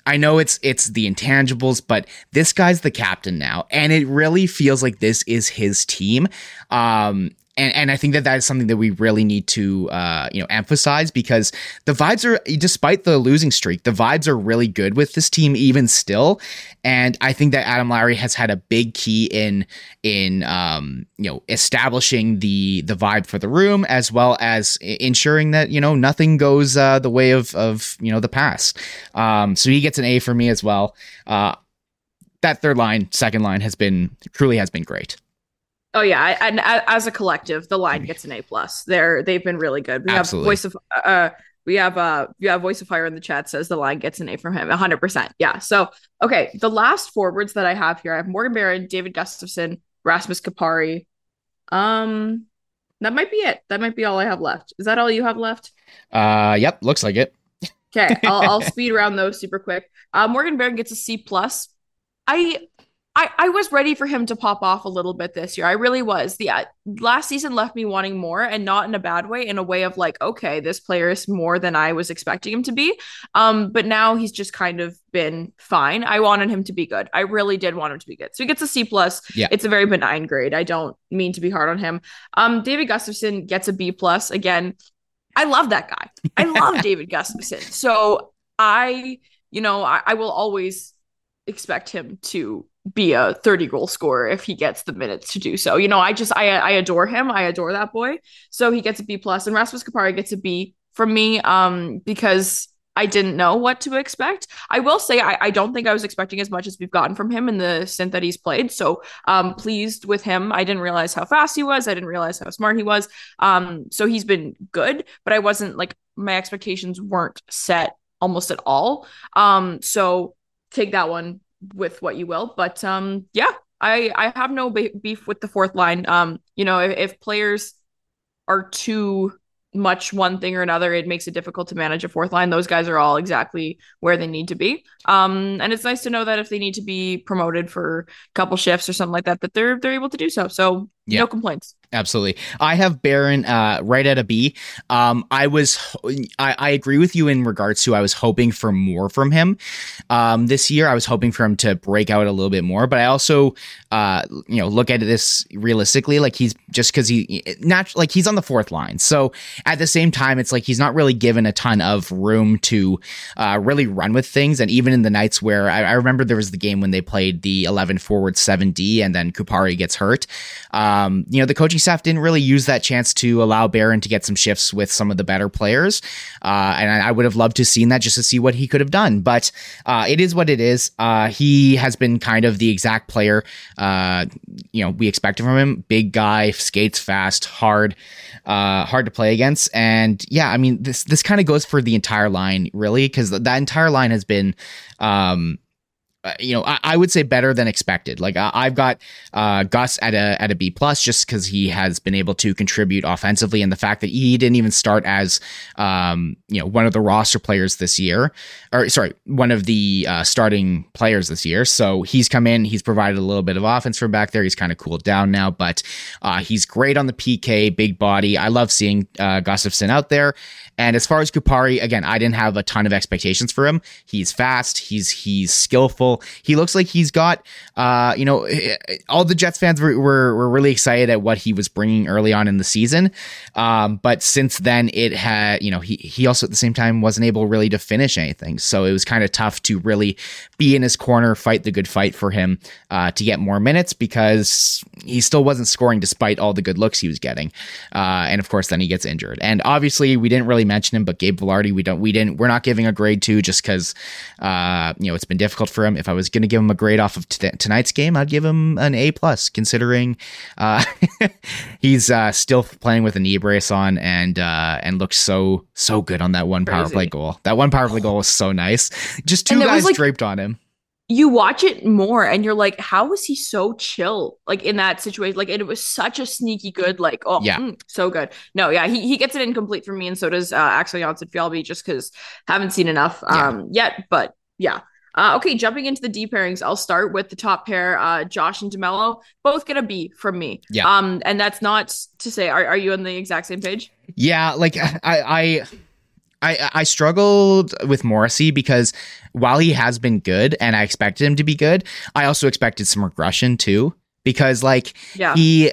I know it's it's the intangibles, but this guy's the captain now, and it really feels like this is his team. Um, and and I think that that is something that we really need to uh, you know emphasize because the vibes are despite the losing streak, the vibes are really good with this team even still, and I think that Adam Lowry has had a big key in in um, you know establishing the the vibe for the room as well as ensuring that you know nothing goes uh, the way of of you know the past. Um, so he gets an A for me as well. Uh, that third line, second line has been truly has been great. Oh yeah, and as a collective, the line gets an A plus. They're they've been really good. We Absolutely. have voice of uh we have uh have voice of fire in the chat says the line gets an A from him 100%. Yeah. So, okay, the last forwards that I have here, I have Morgan Barron, David Gustafsson, Rasmus Kupari. Um that might be it. That might be all I have left. Is that all you have left? Uh yep, looks like it. okay, I'll, I'll speed around those super quick. Uh, Morgan Barron gets a C plus. I I, I was ready for him to pop off a little bit this year. I really was. The uh, last season left me wanting more and not in a bad way, in a way of like, okay, this player is more than I was expecting him to be. Um, but now he's just kind of been fine. I wanted him to be good. I really did want him to be good. So he gets a C plus. Yeah. It's a very benign grade. I don't mean to be hard on him. Um, David Gustafsson gets a B plus. Again, I love that guy. I love David Gustafsson. So I, you know, I, I will always expect him to be a 30 goal scorer if he gets the minutes to do so. You know, I just I I adore him. I adore that boy. So he gets a B plus and Rasmus Kupari gets a B from me um because I didn't know what to expect. I will say I, I don't think I was expecting as much as we've gotten from him in the stint that he's played. So um pleased with him. I didn't realize how fast he was. I didn't realize how smart he was. Um so he's been good, but I wasn't like my expectations weren't set almost at all. Um so take that one with what you will. But um, yeah, I I have no beef with the fourth line. Um, you know, if, if players are too much one thing or another, it makes it difficult to manage a fourth line. Those guys are all exactly where they need to be. Um, and it's nice to know that if they need to be promoted for a couple shifts or something like that, that they're they're able to do so. So yeah. no complaints. Absolutely. I have Barron uh, right at a B. Um, I was, I, I, agree with you in regards to I was hoping for more from him um, this year. I was hoping for him to break out a little bit more, but I also, uh, you know, look at this realistically. Like he's just because he not like he's on the fourth line. So at the same time, it's like he's not really given a ton of room to uh, really run with things. And even in the nights where I, I, remember there was the game when they played the 11 forward 7D and then Kupari gets hurt. Um, you know, the coaching staff didn't really use that chance to allow Barron to get some shifts with some of the better players. Uh, and I, I, would have loved to seen that just to see what he could have done. But uh, it is what it is. Uh, he has been kind of the exact player, uh, you know, we expected from him. Big guy, skates fast, hard, uh, hard to play against. And yeah, I mean, this this kind of goes for the entire line, really, because that entire line has been. Um, uh, you know, I, I, would say better than expected. Like I, have got uh, Gus at a at a B plus just because he has been able to contribute offensively, and the fact that he didn't even start as um, you know one of the roster players this year, or sorry, one of the uh, starting players this year. So he's come in, he's provided a little bit of offense from back there. He's kind of cooled down now, but uh, he's great on the PK, big body. I love seeing uh, Gustafsson out there, and as far as Kupari, again, I didn't have a ton of expectations for him. He's fast. He's he's skillful. He looks like he's got, uh, you know, all the Jets fans were, were, were really excited at what he was bringing early on in the season. Um, but since then, it had, you know, he he also at the same time wasn't able really to finish anything. So it was kind of tough to really be in his corner, fight the good fight for him uh, to get more minutes because he still wasn't scoring despite all the good looks he was getting. Uh, and of course, then he gets injured. And obviously, we didn't really mention him, but Gabe Vilardi, we don't, we didn't, we're not giving a grade to just because, uh, you know, it's been difficult for him. I was going to give him a grade off of t- tonight's game, I'd give him an A plus, considering uh, he's uh, still playing with a knee brace on and uh, and looks so so good on that one power play goal. That one power play goal was so nice. Just two guys like, draped on him you watch it more and you're like, how was he so chill? Like in that situation, like it was such a sneaky good, like, oh, yeah, mm, so good. No, yeah, he, he gets it incomplete for me, and so does uh, Axel Jonsson-Fjallby, just because haven't seen enough um yeah. yet. But yeah. Uh, okay, jumping into the D pairings, I'll start with the top pair, uh, Josh and DeMelo. Both get a B from me. Yeah. Um, and that's not to say, are, are you on the exact same page? Yeah, like I, I I, I struggled with Morrissey because while he has been good and I expected him to be good, I also expected some regression too. Because like yeah. he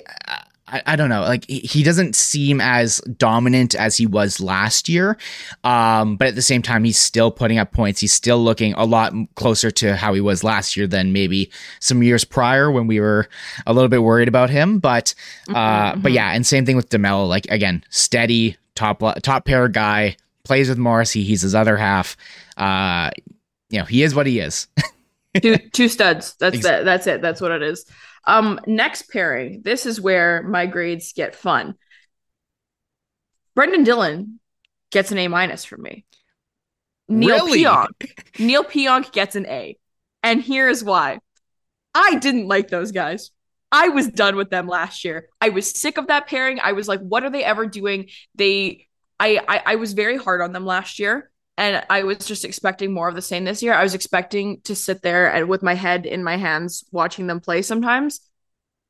I, I, don't know, like he doesn't seem as dominant as he was last year. Um, but at the same time, he's still putting up points. He's still looking a lot closer to how he was last year than maybe some years prior when we were a little bit worried about him. But uh, mm-hmm, but mm-hmm. yeah, and same thing with DeMelo. Like again, steady top top pair guy plays with Morrissey. He's his other half. Uh, you know, he is what he is. two two studs. That's exactly. That's it. That's what it is. Um, next pairing. This is where my grades get fun. Brenden Dillon gets an A minus from me. Neal really? Pionk. Neal Pionk gets an A. And here's why. I didn't like those guys. I was done with them last year. I was sick of that pairing. I was like, what are they ever doing? They I, I, I was very hard on them last year and I was just expecting more of the same this year. I was expecting to sit there and with my head in my hands watching them play sometimes.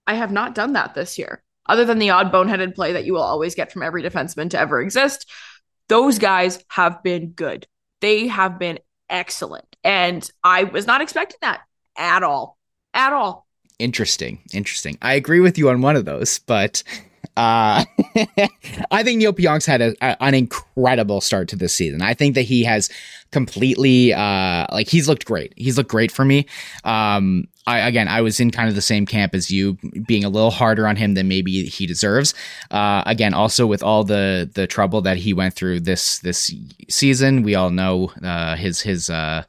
I have not done that this year. Other than the odd boneheaded play that you will always get from every defenseman to ever exist, those guys have been good. They have been excellent. And I was not expecting that at all. At all. Interesting. Interesting. I agree with you on one of those, but uh, I think Neal Pionk's had a, a, an incredible start to this season. I think that he has completely, uh, like he's looked great. He's looked great for me. Um, I, again, I was in kind of the same camp as you, being a little harder on him than maybe he deserves. Uh, again, also with all the the trouble that he went through this this season, we all know uh, his his uh,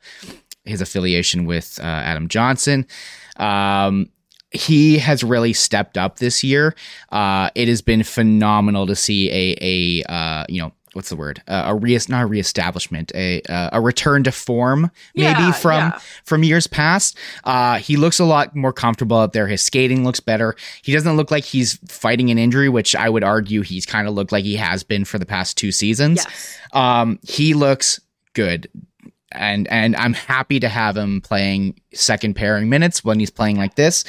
his affiliation with uh, Adam Johnson. Um, he has really stepped up this year. Uh, it has been phenomenal to see a a uh, you know what's the word? Uh, a re not a reestablishment a uh, a return to form maybe Yeah, from yeah. from years past. Uh he looks a lot more comfortable out there. His skating looks better. He doesn't look like he's fighting an injury which i would argue he's kind of looked like he has been for the past two seasons. Yes. um he looks good. And and i'm happy to have him playing second pairing minutes when he's playing like this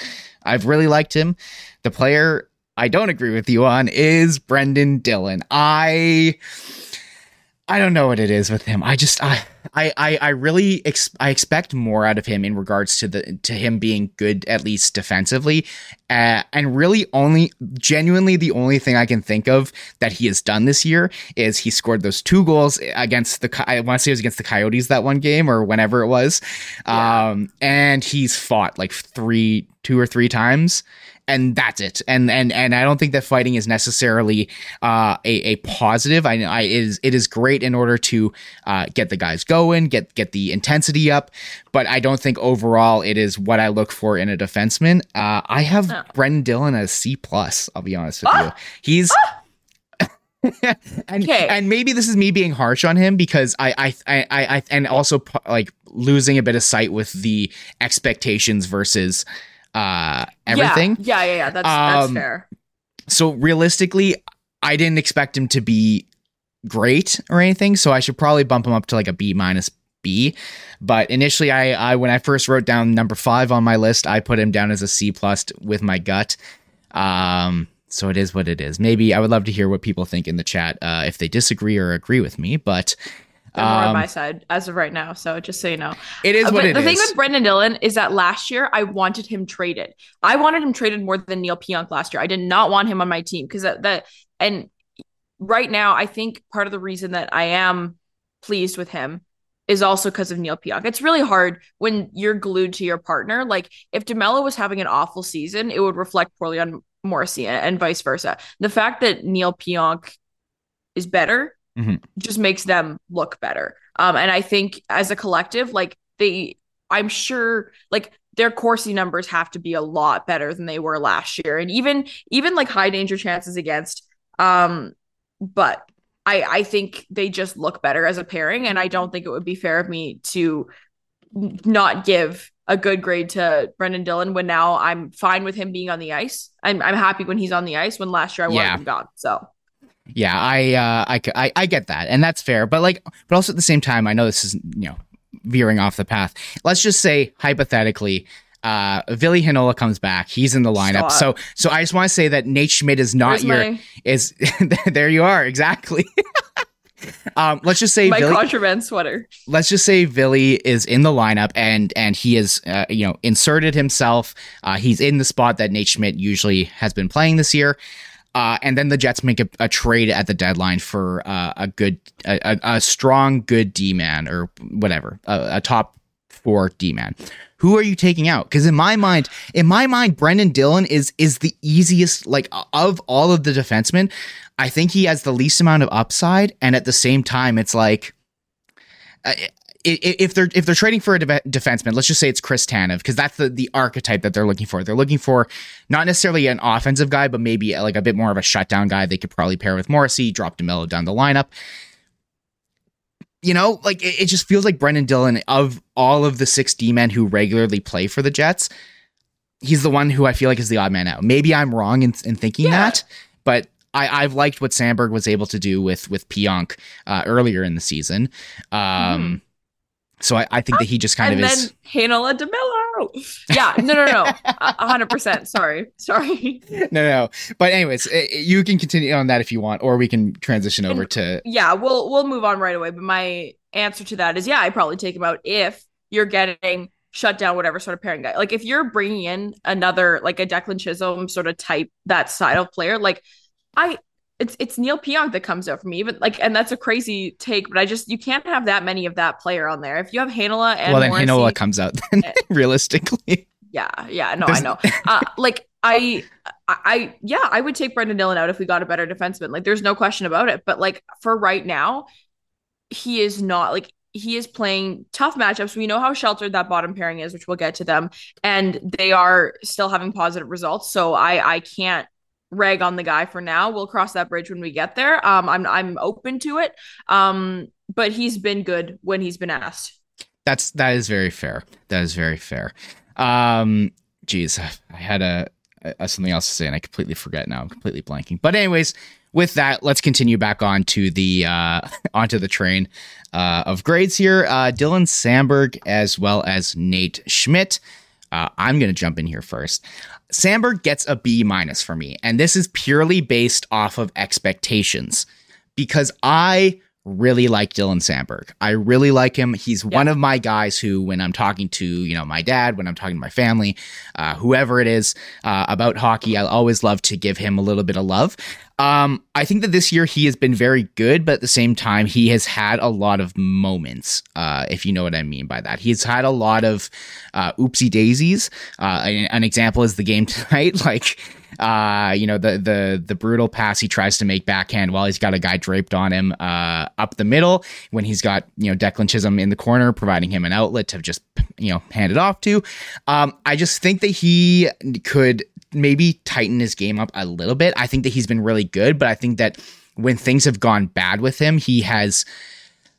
i've really liked him the player I don't agree with you on is Brenden Dillon. I I don't know what it is with him. I just I I I, really ex- I expect more out of him in regards to the to him being good at least defensively, uh, and really only genuinely the only thing I can think of that he has done this year is he scored those two goals against the I want to say it was against the Coyotes that one game or whenever it was, um, and he's fought like three two or three times and that's it. And and and I don't think that fighting is necessarily uh, a a positive. I, I it is it is great in order to uh, get the guys going, get get the intensity up, but I don't think overall it is what I look for in a defenseman. Uh, I have No. Brenden Dillon as C plus. I'll be honest with you. He's. and Okay. and maybe this is me being harsh on him because I I I, I, I and also like losing a bit of sight with the expectations versus uh everything. Yeah, yeah, yeah. yeah. That's that's Um, fair. So realistically, I didn't expect him to be great or anything, so I should probably bump him up to like a B minus B. But initially, I, I when I first wrote down number five on my list, I put him down as a C plus with my gut. Um, so it is what it is. Maybe I would love to hear what people think in the chat uh, if they disagree or agree with me. But They're more on um, my side as of right now. So just so you know. it is Uh, what but it the is. thing with Brenden Dillon is that last year I wanted him traded. I wanted him traded more than Neal Pionk last year. I did not want him on my team because that, that and right now I think part of the reason that I am pleased with him is also because of Neal Pionk. It's really hard when you're glued to your partner. Like if DeMelo was having an awful season, it would reflect poorly on Morrissey and, and vice versa. The fact that Neal Pionk is better Mhm. just makes them look better. Um, and I think as a collective, like they, I'm sure, like their Corsi numbers have to be a lot better than they were last year, and even even like high danger chances against. Um, but I I think they just look better as a pairing, and I don't think it would be fair of me to not give a good grade to Brenden Dillon when now I'm fine with him being on the ice. I'm I'm happy when he's on the ice. When last year I wanted Yeah. him gone. So Yeah, I, uh, I get that, and that's fair. But like, but also at the same time, I know this is you know veering off the path. Let's just say hypothetically, uh, Ville Heinola comes back. He's in the lineup. Stop. So, so I just want to say that Nate Schmidt is not Where's your my, is. there you are exactly. um, let's just say my Billy, contraband sweater. let's just say Ville is in the lineup and and he is uh, you know inserted himself. Uh, he's in the spot that Nate Schmidt usually has been playing this year. Uh, and then the Jets make a, a trade at the deadline for uh, a good, a, a, strong, good D man or whatever, a, a top four D man. Who are you taking out? Because in my mind, in my mind, Brenden Dillon is is the easiest. Like of all of the defensemen, I think he has the least amount of upside, and at the same time, it's like. If they're if they're trading for a de- defenseman, let's just say it's Chris Tanev because that's the the archetype that they're looking for. They're looking for not necessarily an offensive guy, but maybe like a bit more of a shutdown guy. They could probably pair with Morrissey, drop DeMelo down the lineup. You know, like it, it just feels like Brenden Dillon of all of the six D men who regularly play for the Jets, he's the one who I feel like is the odd man out. Maybe I'm wrong in, in thinking Yeah. that, but I, I've liked what Samberg was able to do with with Pionk uh, earlier in the season. Um, So I, I think that he just kind and of then is. Heinola DeMelo. Yeah, no, no, no, hundred percent. Sorry, sorry. No, no. But anyways, you can continue on that if you want, or we can transition over to. Yeah, we'll we'll move on right away. But my answer to that is, yeah, I probably take him out if you're getting shut down whatever sort of pairing guy. Like if you're bringing in another like a Declan Chisholm sort of type that side of player, like I. It's, it's Neal Pionk that comes out for me, even like, and that's a crazy take, but I just you can't have that many of that player on there. If you have Heinola and well, then Morrissey, Heinola comes out then, Eh. realistically. Yeah, yeah, no, There's- I know. Uh, like I, I, I, yeah, I would take Brenden Dillon out if we got a better defenseman. Like, there's no question about it. But like for right now, he is not like he is playing tough matchups. We know how sheltered that bottom pairing is, which we'll get to them, and they are still having positive results. So I, I can't rag on the guy for now. We'll cross that bridge when we get there. Um, I'm I'm open to it. Um, but he's been good when he's been asked. That's that is very fair. That is very fair. Um, geez, I had a, a something else to say and I completely forget now. I'm completely blanking. But anyways, with that, let's continue back on to the uh, onto the train uh, of grades here. Uh, Dylan Samberg as well as Nate Schmidt. Uh, I'm going to jump in here first. Samberg gets a B minus for me, and this is purely based off of expectations because I really like Dylan Samberg. I really like him. He's yeah. one of my guys who, when I'm talking to, you know, my dad, when I'm talking to my family, uh, whoever it is uh, about hockey, I always love to give him a little bit of love. Um, I think that this year he has been very good, but at the same time, he has had a lot of moments, uh, if you know what I mean by that. He's had a lot of uh, oopsie daisies. Uh, an, an example is the game tonight. like, uh, you know, the the the brutal pass he tries to make backhand while he's got a guy draped on him uh, up the middle when he's got you know Declan Chisholm in the corner providing him an outlet to just you know hand it off to. Um, I just think that he could maybe tighten his game up a little bit. I think that he's been really good, but I think that when things have gone bad with him, he has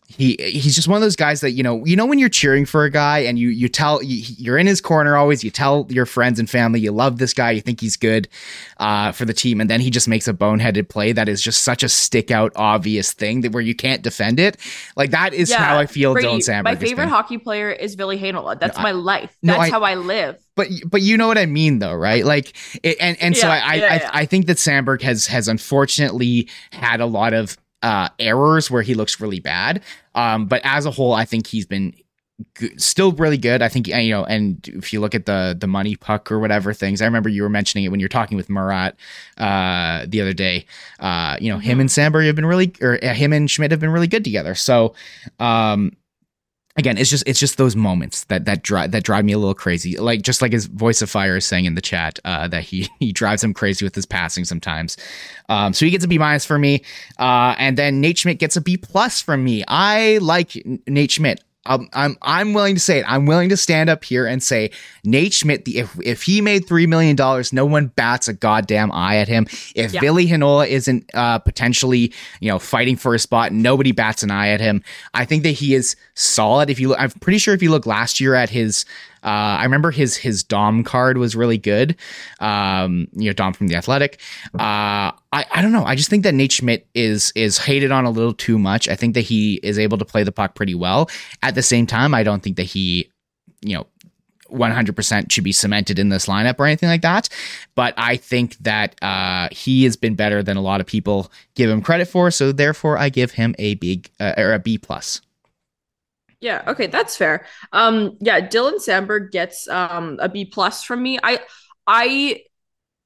he he's just one of those guys that you know you know when you're cheering for a guy and you you tell you're in his corner always you tell your friends and family you love this guy you think he's good uh, for the team and then he just makes a boneheaded play that is just such a stick out obvious thing that where you can't defend it. Like that is yeah, how I feel Brady, Dylan Samberg my favorite hockey player is Ville Heinola that's no, my life. that's no, I, how I live. But but you know what I mean though, right? Like, it, and and yeah, so I yeah, I, yeah. I think that Samberg has has unfortunately had a lot of uh, errors where he looks really bad. Um, but as a whole, I think he's been good, still really good. I think you know, and if you look at the the MoneyPuck or whatever things, I remember you were mentioning it when you're talking with Murat uh, the other day. Uh, you know, mm-hmm. him and Samberg have been really, or uh, him and Schmidt have been really good together. So, um, again, it's just it's just those moments that that drive that drive me a little crazy. Like just like his voice of fire is saying in the chat uh, that he he drives him crazy with his passing sometimes. Um, so he gets a B minus for me, uh, and then Nate Schmidt gets a B plus from me. I like Nate Schmidt. I'm, I'm I'm willing to say it. I'm willing to stand up here and say Nate Schmidt. The, if if he made three million dollars, no one bats a goddamn eye at him. If yeah. Ville Heinola isn't uh, potentially you know fighting for a spot, nobody bats an eye at him. I think that he is solid. If you look, I'm pretty sure if you look last year at his uh, I remember his his Dom card was really good. Um, you know, Dom from the Athletic. Uh, I I don't know. I just think that Nate Schmidt is is hated on a little too much. I think that he is able to play the puck pretty well. At the same time, I don't think that he, you know, 100% should be cemented in this lineup or anything like that. But I think that uh, he has been better than a lot of people give him credit for. So therefore, I give him a big uh, or a B plus. Yeah, okay, that's fair. Um, yeah, Dylan Samberg gets um a B plus from me. I I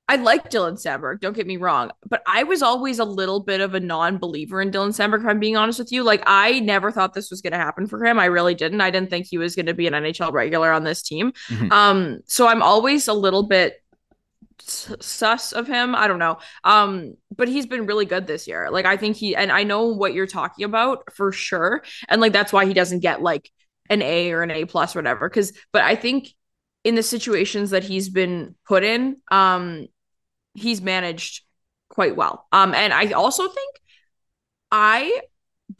I like Dylan Samberg. don't get me wrong, but I was always a little bit of a non-believer in Dylan Samberg. if I'm being honest with you. Like I never thought this was gonna happen for him. I really didn't. I didn't think he was gonna be an NHL regular on this team. Mm-hmm. Um, so I'm always a little bit sus of him. I don't know. Um, but he's been really good this year. Like I think he and I know what you're talking about for sure. And like that's why he doesn't get like an A or an A plus or whatever. Cause but I think in the situations that he's been put in, um, he's managed quite well. Um, and I also think I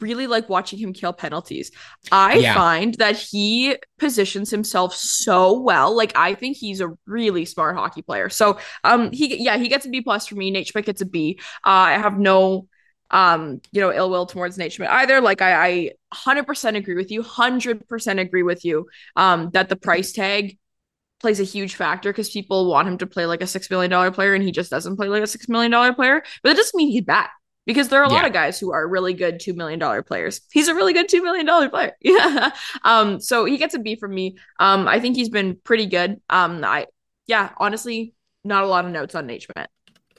really like watching him kill penalties. I yeah. find that he positions himself so well. Like I think he's a really smart hockey player. So um he yeah, he gets a B plus for me. Nate Schmidt gets a B. Uh, I have no um you know ill will towards Nate Schmidt either. Like I, I 100% agree with you. 100% agree with you um that the price tag plays a huge factor because people want him to play like a six million dollar player and he just doesn't play like a six million dollar player. But it doesn't mean he's bad because there are a yeah. lot of guys who are really good $2 million players. He's a really good $2 million player. Yeah. Um, so he gets a B from me. Um, I think he's been pretty good. Um, I, yeah, honestly, not a lot of notes on Nate Schmidt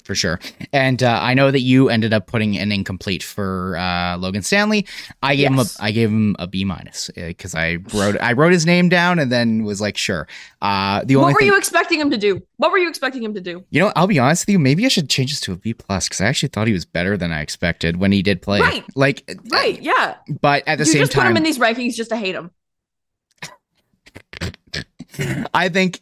for sure. And uh, I know that you ended up putting an incomplete for uh, Logan Stanley. I gave yes. him a I gave him a B minus because uh, I wrote I wrote his name down and then was like, sure. Uh, the only what were thing, you expecting him to do? What were you expecting him to do? You know, I'll be honest with you. Maybe I should change this to a B plus because I actually thought he was better than I expected when he did play. Right, like right, yeah. But at the same time you same just time, put him in these rankings just to hate him. I think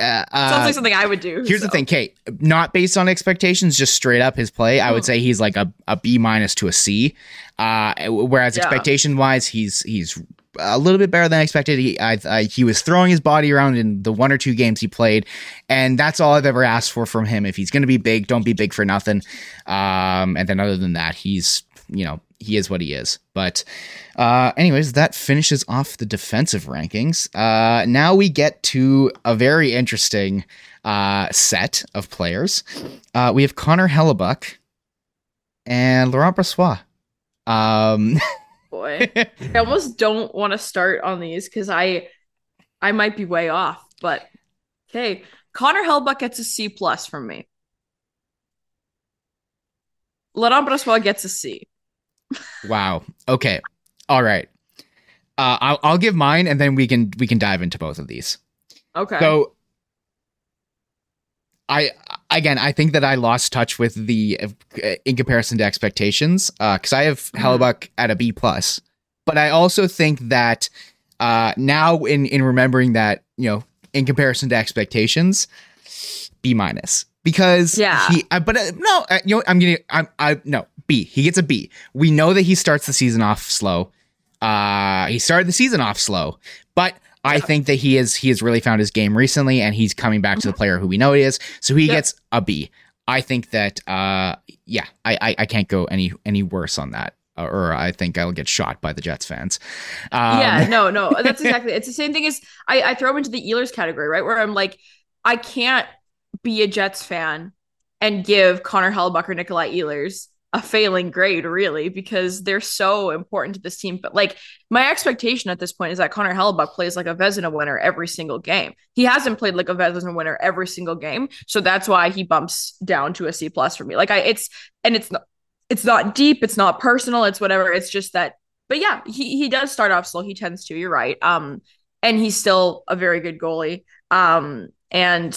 uh, Sounds like something I would do. Here's so. the thing, Kate. Not based on expectations, just straight up his play. I would Hmm. say he's like a, a B minus to a C. Uh, whereas Yeah. expectation wise, he's he's a little bit better than expected. He I, I, he was throwing his body around in the one or two games he played, and that's all I've ever asked for from him. If he's going to be big, don't be big for nothing. Um, and then other than that, he's you know he is what he is. But uh, anyways, that finishes off the defensive rankings. Uh, now we get to a very interesting uh, set of players. Uh, we have Connor Hellebuyck and Laurent Brossoit. Um, boy. I almost don't want to start on these because I I might be way off, but okay. Connor Hellebuyck gets a C plus from me. Laurent Brossoit gets a C. wow. Okay. All right. Uh, I'll, I'll give mine, and then we can we can dive into both of these. Okay. So, I again, I think that I lost touch with the uh, in comparison to expectations because I have Hellebuyck at a B plus, but I also think that uh, now in in remembering that you know in comparison to expectations, B minus because Yeah. he uh, but uh, no uh, you know I'm getting I'm I no B he gets a B. We know that he starts the season off slow. Uh, he started the season off slow, but I think that he is he has really found his game recently, and he's coming back to the player who we know he is. So he Yeah. gets a B. I think that uh, yeah, I, I I can't go any any worse on that, or, or I think I'll get shot by the Jets fans. Um, yeah, no, no, that's exactly. It's the same thing as I, I throw him into the Ehlers category, right? Where I'm like, I can't be a Jets fan and give Connor Hellebuyck or Nikolaj Ehlers a failing grade, really, because they're so important to this team. But like, my expectation at this point is that Connor Hellebuyck plays like a Vezina winner every single game. He hasn't played like a Vezina winner every single game, so that's why he bumps down to a C plus for me. Like, I it's and it's not it's not deep, it's not personal, it's whatever. It's just that but yeah, he he does start off slow. He tends to. You're right. Um, and he's still a very good goalie. Um, and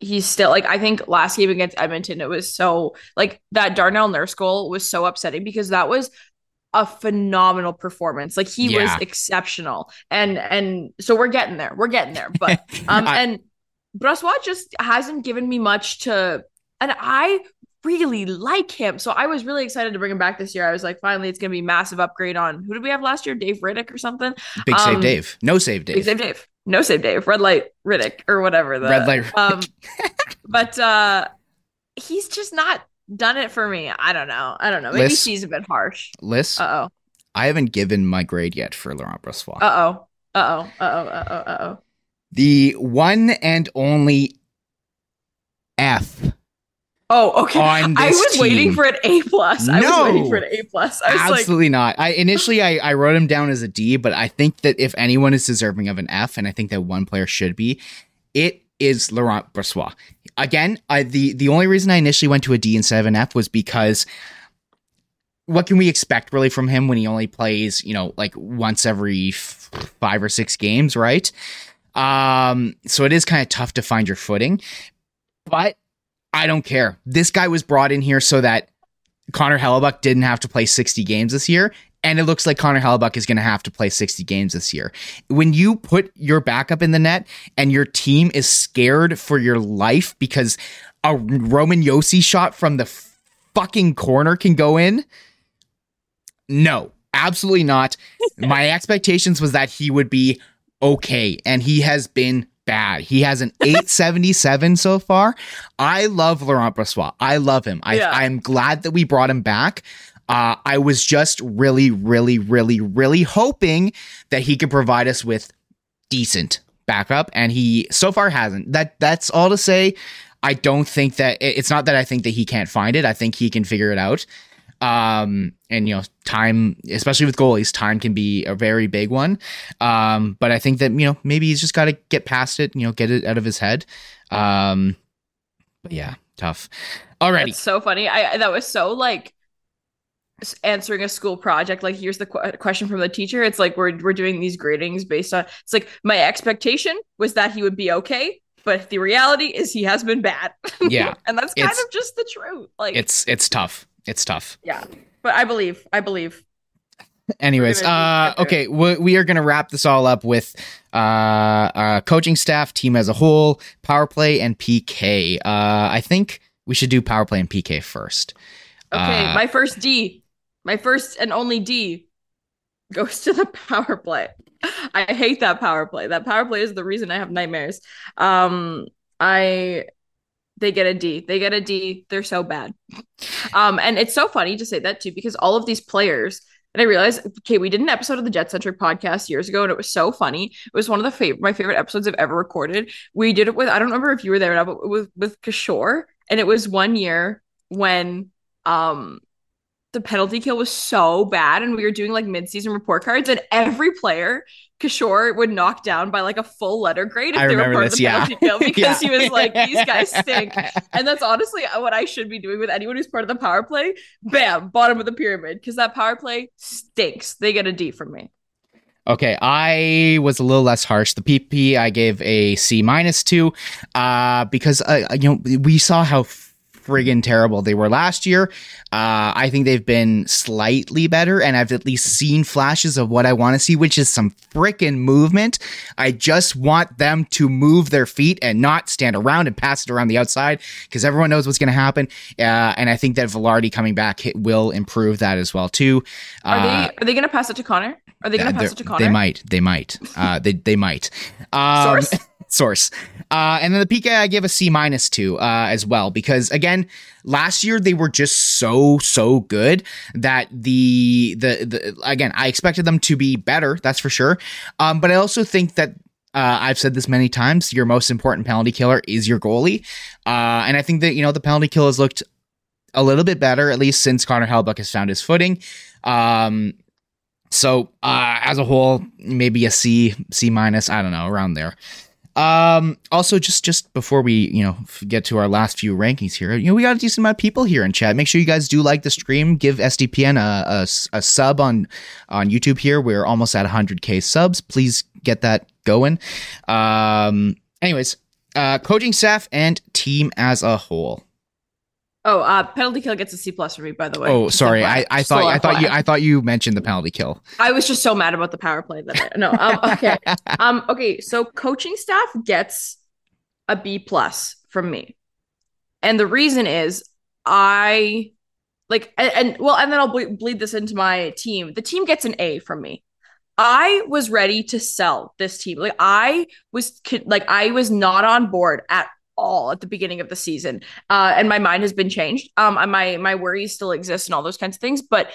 he's still like I think last game against Edmonton, it was so like that Darnell Nurse goal was so upsetting because that was a phenomenal performance. Like he Yeah. was exceptional, and and so we're getting there. We're getting there. But um, I- and Brossoit just hasn't given me much to, and I really like him. So I was really excited to bring him back this year. I was like, finally, it's gonna be massive upgrade on who did we have last year? Dave Rittich or something? big save um, Dave, no save Big Dave, save Dave. No save Dave. Red light Rittich or whatever. The, red light. Um, but uh, he's just not done it for me. I don't know. I don't know. Maybe Lyss? she's a bit harsh. Lyss, Uh oh. I haven't given my grade yet for Laurent Brossoit. Uh oh. Uh oh. Uh oh. Uh oh. Uh oh. the one and only F Oh, okay. I was waiting for an A plus. I No. was waiting for an A plus. I was like, Absolutely not. I initially I, I wrote him down as a D, but I think that if anyone is deserving of an F, and I think that one player should be, it is Laurent Brossoit. Again, I, the the only reason I initially went to a D instead of an F was because what can we expect really from him when he only plays, you know, like once every f- five or six games, right? Um, so it is kind of tough to find your footing, but I don't care. This guy was brought in here so that Connor Hellebuyck didn't have to play 60 games this year. And it looks like Connor Hellebuyck is going to have to play 60 games this year. When you put your backup in the net and your team is scared for your life because a Roman Josi shot from the fucking corner can go in, no, absolutely not. My expectations was that he would be okay, and he has been bad. He has an 877 so far. I love Laurent Brossoit. I love him. I, Yeah. I'm glad that we brought him back. Uh, I was just really, really, really, really hoping that he could provide us with decent backup, and he so far hasn't. That that's all to say. I don't think that it's not that I think that he can't find it. I think he can figure it out. Um, and you know, time, especially with goalies, time can be a very big one. Um, but I think that you know maybe he's just got to get past it. You know, get it out of his head. Um, but yeah, tough. Alrighty. That's so funny. I that was so like answering a school project. Like, here's the qu- question from the teacher. It's like we're we're doing these gradings based on. It's like my expectation was that he would be okay, but the reality is he has been bad. Yeah, and that's kind of just the truth. Like, it's it's tough. It's tough. yeah. But I believe. I believe. Anyways, uh, okay, we, we are going to wrap this all up with uh, uh, coaching staff, team as a whole, power play, and PK. Uh, I think we should do power play and PK first. Okay, Uh, my first D, my first and only D goes to the power play. I hate that power play. That power play is the reason I have nightmares. Um, I they get a D. They get a D. They're so bad. Um, and it's so funny to say that too because all of these players. And I realized, okay, we did an episode of the Jet Centric podcast years ago, and it was so funny. It was one of the favorite, my favorite episodes I've ever recorded. We did it with, I don't remember if you were there or not, but with with Kishore, and it was one year when um the penalty kill was so bad and we were doing like mid-season report cards and every player Kishore would knock down by like a full letter grade if I they were part this, of the yeah. penalty kill because Yeah. he was like these guys stink and that's honestly what I should be doing with anyone who's part of the power play bam bottom of the pyramid because that power play stinks they get a D from me Okay, I was a little less harsh. The PP I gave a C minus two, uh, because uh, you know we saw how friggin' terrible they were last year. Uh, I think they've been slightly better, and I've at least seen flashes of what I want to see, which is some frickin' movement. I just want them to move their feet and not stand around and pass it around the outside because everyone knows what's going to happen. Uh, and I think that Vilardi coming back will improve that as well too. are Uh, they are they gonna pass it to Connor are they gonna uh, pass it to Connor They might. They might. Uh, they they might. Um, Source? source. Uh, and then the PK I give a C minus to uh, as well because again last year they were just so so good that the the the again I expected them to be better that's for sure. Um, but I also think that. Uh, I've said this many times. Your most important penalty killer is your goalie, uh, and I think that you know the penalty kill has looked a little bit better, at least since Connor Hellebuyck has found his footing. Um, so uh, as a whole, maybe a C, C minus. I don't know, around there. Um, also, just just before we you know get to our last few rankings here, you know we got a decent amount of people here in chat. Make sure you guys do like the stream. Give SDPN a a sub on on YouTube. Here, we're almost at 100k subs. Please get that going. Um, anyways, uh, coaching staff and team as a whole. Oh uh penalty kill gets a C plus for me by the way Oh, sorry. I, I thought I thought you I thought you mentioned the penalty kill. I was just so mad about the power play that I, no. Um, okay. um. Okay. So coaching staff gets a B plus from me, and the reason is I like and, and well, and then I'll ble- bleed this into my team. The team gets an A from me. I was ready to sell this team. Like I was like I was not on board at all at the beginning of the season. Uh, and my mind has been changed. Um, my my worries still exist and all those kinds of things, but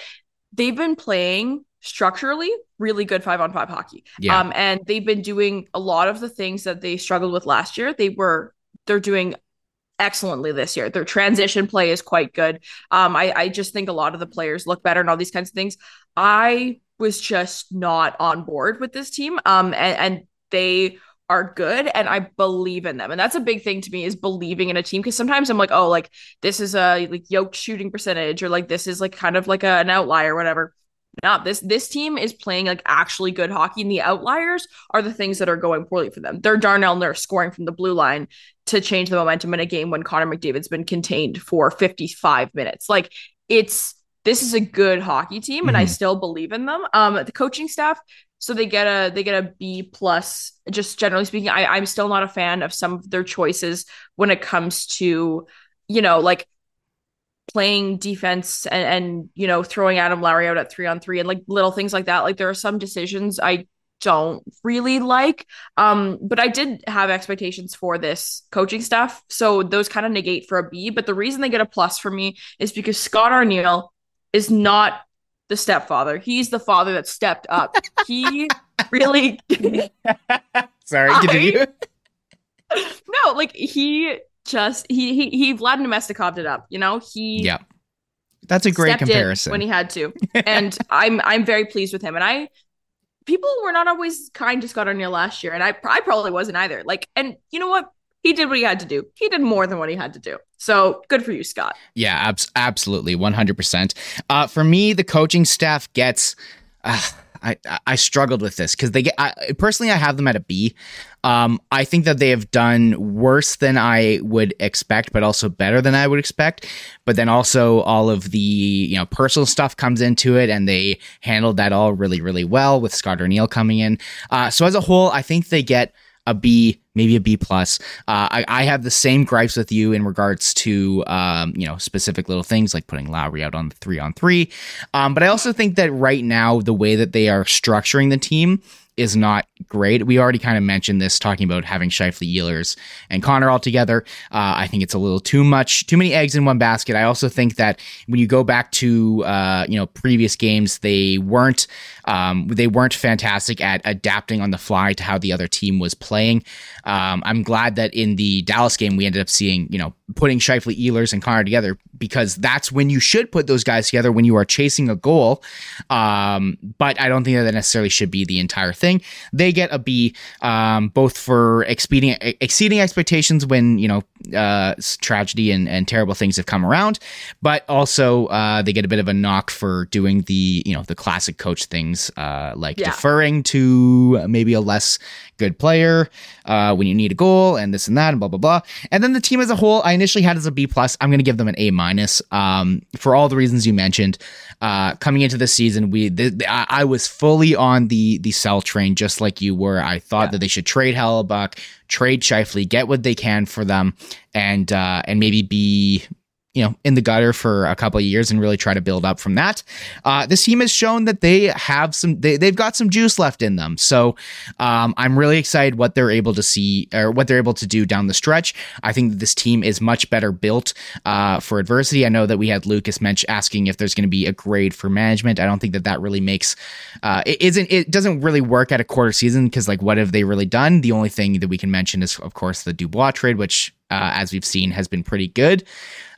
they've been playing structurally really good five on five hockey. Yeah. Um, and they've been doing a lot of the things that they struggled with last year. They were they're doing excellently this year. Their transition play is quite good. Um, I, I just think a lot of the players look better and all these kinds of things. I was just not on board with this team. Um, and, and they are good and I believe in them. And that's a big thing to me is believing in a team. Cause sometimes I'm like, oh, like this is a like yoked shooting percentage or like this is like kind of like a, an outlier or whatever. Not this this team is playing like actually good hockey, and the outliers are the things that are going poorly for them. They're Darnell Nurse scoring from the blue line to change the momentum in a game when Connor McDavid's been contained for 55 minutes. Like it's this is a good hockey team, and I Mhm. still believe in them. Um, the coaching staff, so they get a they get a B plus. Just generally speaking, I I'm still not a fan of some of their choices when it comes to you know like playing defense and, and you know throwing Adam Lowry out at three on three and like little things like that. Like there are some decisions I don't really like. Um, but I did have expectations for this coaching staff, so those kind of negate for a B. But the reason they get a plus for me is because Scott Arniel is not the stepfather; he's the father that stepped up. He really Sorry, I- no, like he just he he he Vlad Namestnikov it up. You know he yeah. That's a great comparison. when he had to, and I'm I'm very pleased with him. And I people were not always kind to Scott Arniel last year, and I I probably wasn't either. Like, and you know what? He did what he had to do. He did more than what he had to do. So good for you, Scott. Yeah, abs- absolutely, one hundred percent. Uh, for me, the coaching staff gets. Uh, I I struggled with this because they get I, personally I have them at a B. Um, I think that they have done worse than I would expect, but also better than I would expect. But then also all of the you know personal stuff comes into it, and they handled that all really really well with Scott Arniel coming in. Uh, so as a whole, I think they get a B, maybe a B plus. Uh, I, I have the same gripes with you in regards to um, you know specific little things like putting Lowry out on the three on three. Um, but I also think that right now the way that they are structuring the team is not great. We already kind of mentioned this talking about having Scheifele, Ehlers, and Connor all together. Uh, I think it's a little too much, too many eggs in one basket. I also think that when you go back to uh, you know previous games, they weren't um, they weren't fantastic at adapting on the fly to how the other team was playing. Um, I'm glad that in the Dallas game we ended up seeing you know putting Scheifele, Ehlers, and Connor together because that's when you should put those guys together when you are chasing a goal. Um, but I don't think that, that necessarily should be the entire thing. They get a B, um, both for exceeding exceeding expectations when you know uh, tragedy and, and terrible things have come around, but also uh, they get a bit of a knock for doing the you know the classic coach things uh, like Yeah. deferring to maybe a less good player uh, when you need a goal and this and that and blah blah blah. And then the team as a whole, I initially had as a B plus. I'm going to give them an A minus um, for all the reasons you mentioned. Uh, coming into the season, we th- th- I, I was fully on the the sell train, just like you were. I thought that they should trade Hellebuyck, trade Scheifele, get what they can for them, and uh, and maybe be you know in the gutter for a couple of years and really try to build up from that. Uh, this team has shown that they have some they, they've got some juice left in them. So um, I'm really excited what they're able to see or what they're able to do down the stretch. I think that this team is much better built uh, for adversity. I know that we had Lucas Mensch asking if there's going to be a grade for management. I don't think that that really makes uh, it isn't it doesn't really work at a quarter season because like what have they really done? The only thing that we can mention is of course the Dubois trade, which uh, as we've seen has been pretty good.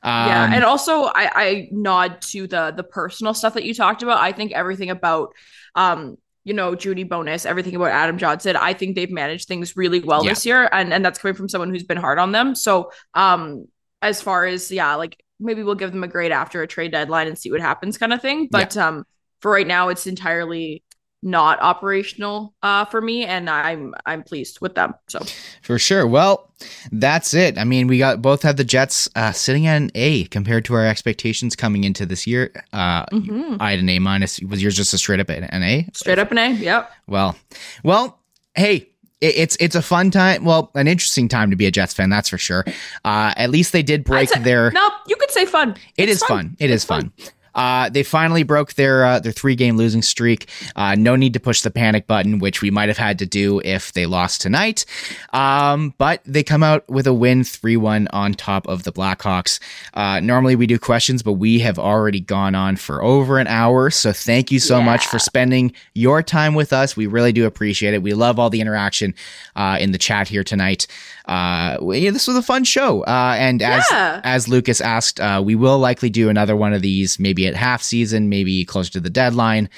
Um, yeah, and also I, I nod to the the personal stuff that you talked about. I think everything about um you know Judy Bowness, everything about Adam Johnson. I think they've managed things really well Yeah. this year, and and that's coming from someone who's been hard on them. So um as far as yeah, like maybe we'll give them a grade after a trade deadline and see what happens, kind of thing. But um for right now, it's entirely not operational uh for me and i'm i'm pleased with them so For sure. Well, that's it. I mean, we got both had the Jets uh, sitting at an A compared to our expectations coming into this year. Uh, mhm. I had an A minus. Was yours just a straight up an A? straight up an a yep Well, well, hey. It's it's a fun time, well, an interesting time to be a Jets fan, that's for sure. Uh, at least they did break their. no you could say fun It It's is fun. It is fun. Uh, they finally broke their uh, their three game losing streak. Uh, no need to push the panic button, which we might have had to do if they lost tonight. Um, but they come out with a win, three one on top of the Blackhawks. Uh, normally we do questions, but we have already gone on for over an hour. So thank you so much for spending your time with us. We really do appreciate it. We love all the interaction uh, in the chat here tonight. Uh, yeah, this was a fun show. Uh, and as Yeah. as Lucas asked, uh, we will likely do another one of these, maybe at half season, maybe closer to the deadline.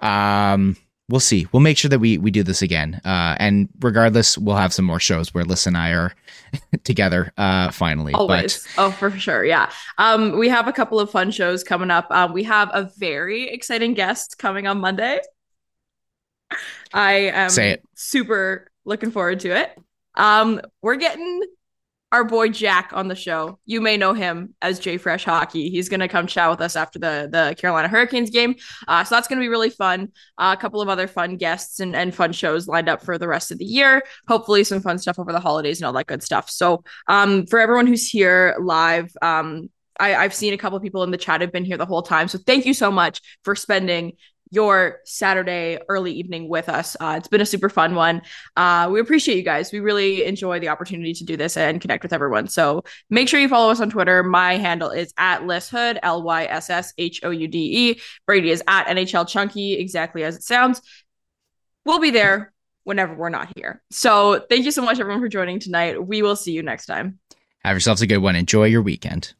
Um, we'll see. We'll make sure that we we do this again. Uh, and regardless, we'll have some more shows where Lyss and I are together. Uh, finally, Always. oh, for sure. Yeah. Um, we have a couple of fun shows coming up. Um, we have a very exciting guest coming on Monday. I am Say it. super looking forward to it. Um, we're getting our boy Jack on the show. You may know him as JFresh Hockey. He's gonna come chat with us after the the Carolina Hurricanes game. Uh, so that's gonna be really fun. Uh, a couple of other fun guests and, and fun shows lined up for the rest of the year. Hopefully, some fun stuff over the holidays and all that good stuff. So, um, for everyone who's here live, um, I, I've seen a couple of people in the chat have been here the whole time. So thank you so much for spending your Saturday early evening with us. Uh, it's been a super fun one. Uh, we appreciate you guys. We really enjoy the opportunity to do this and connect with everyone. So make sure you follow us on Twitter. My handle is at lysshoude, L Y S S H O U D E. Brady is at NHL Chunky, exactly as it sounds. We'll be there whenever we're not here. So thank you so much, everyone, for joining tonight. We will see you next time. have yourselves a good one. Enjoy your weekend.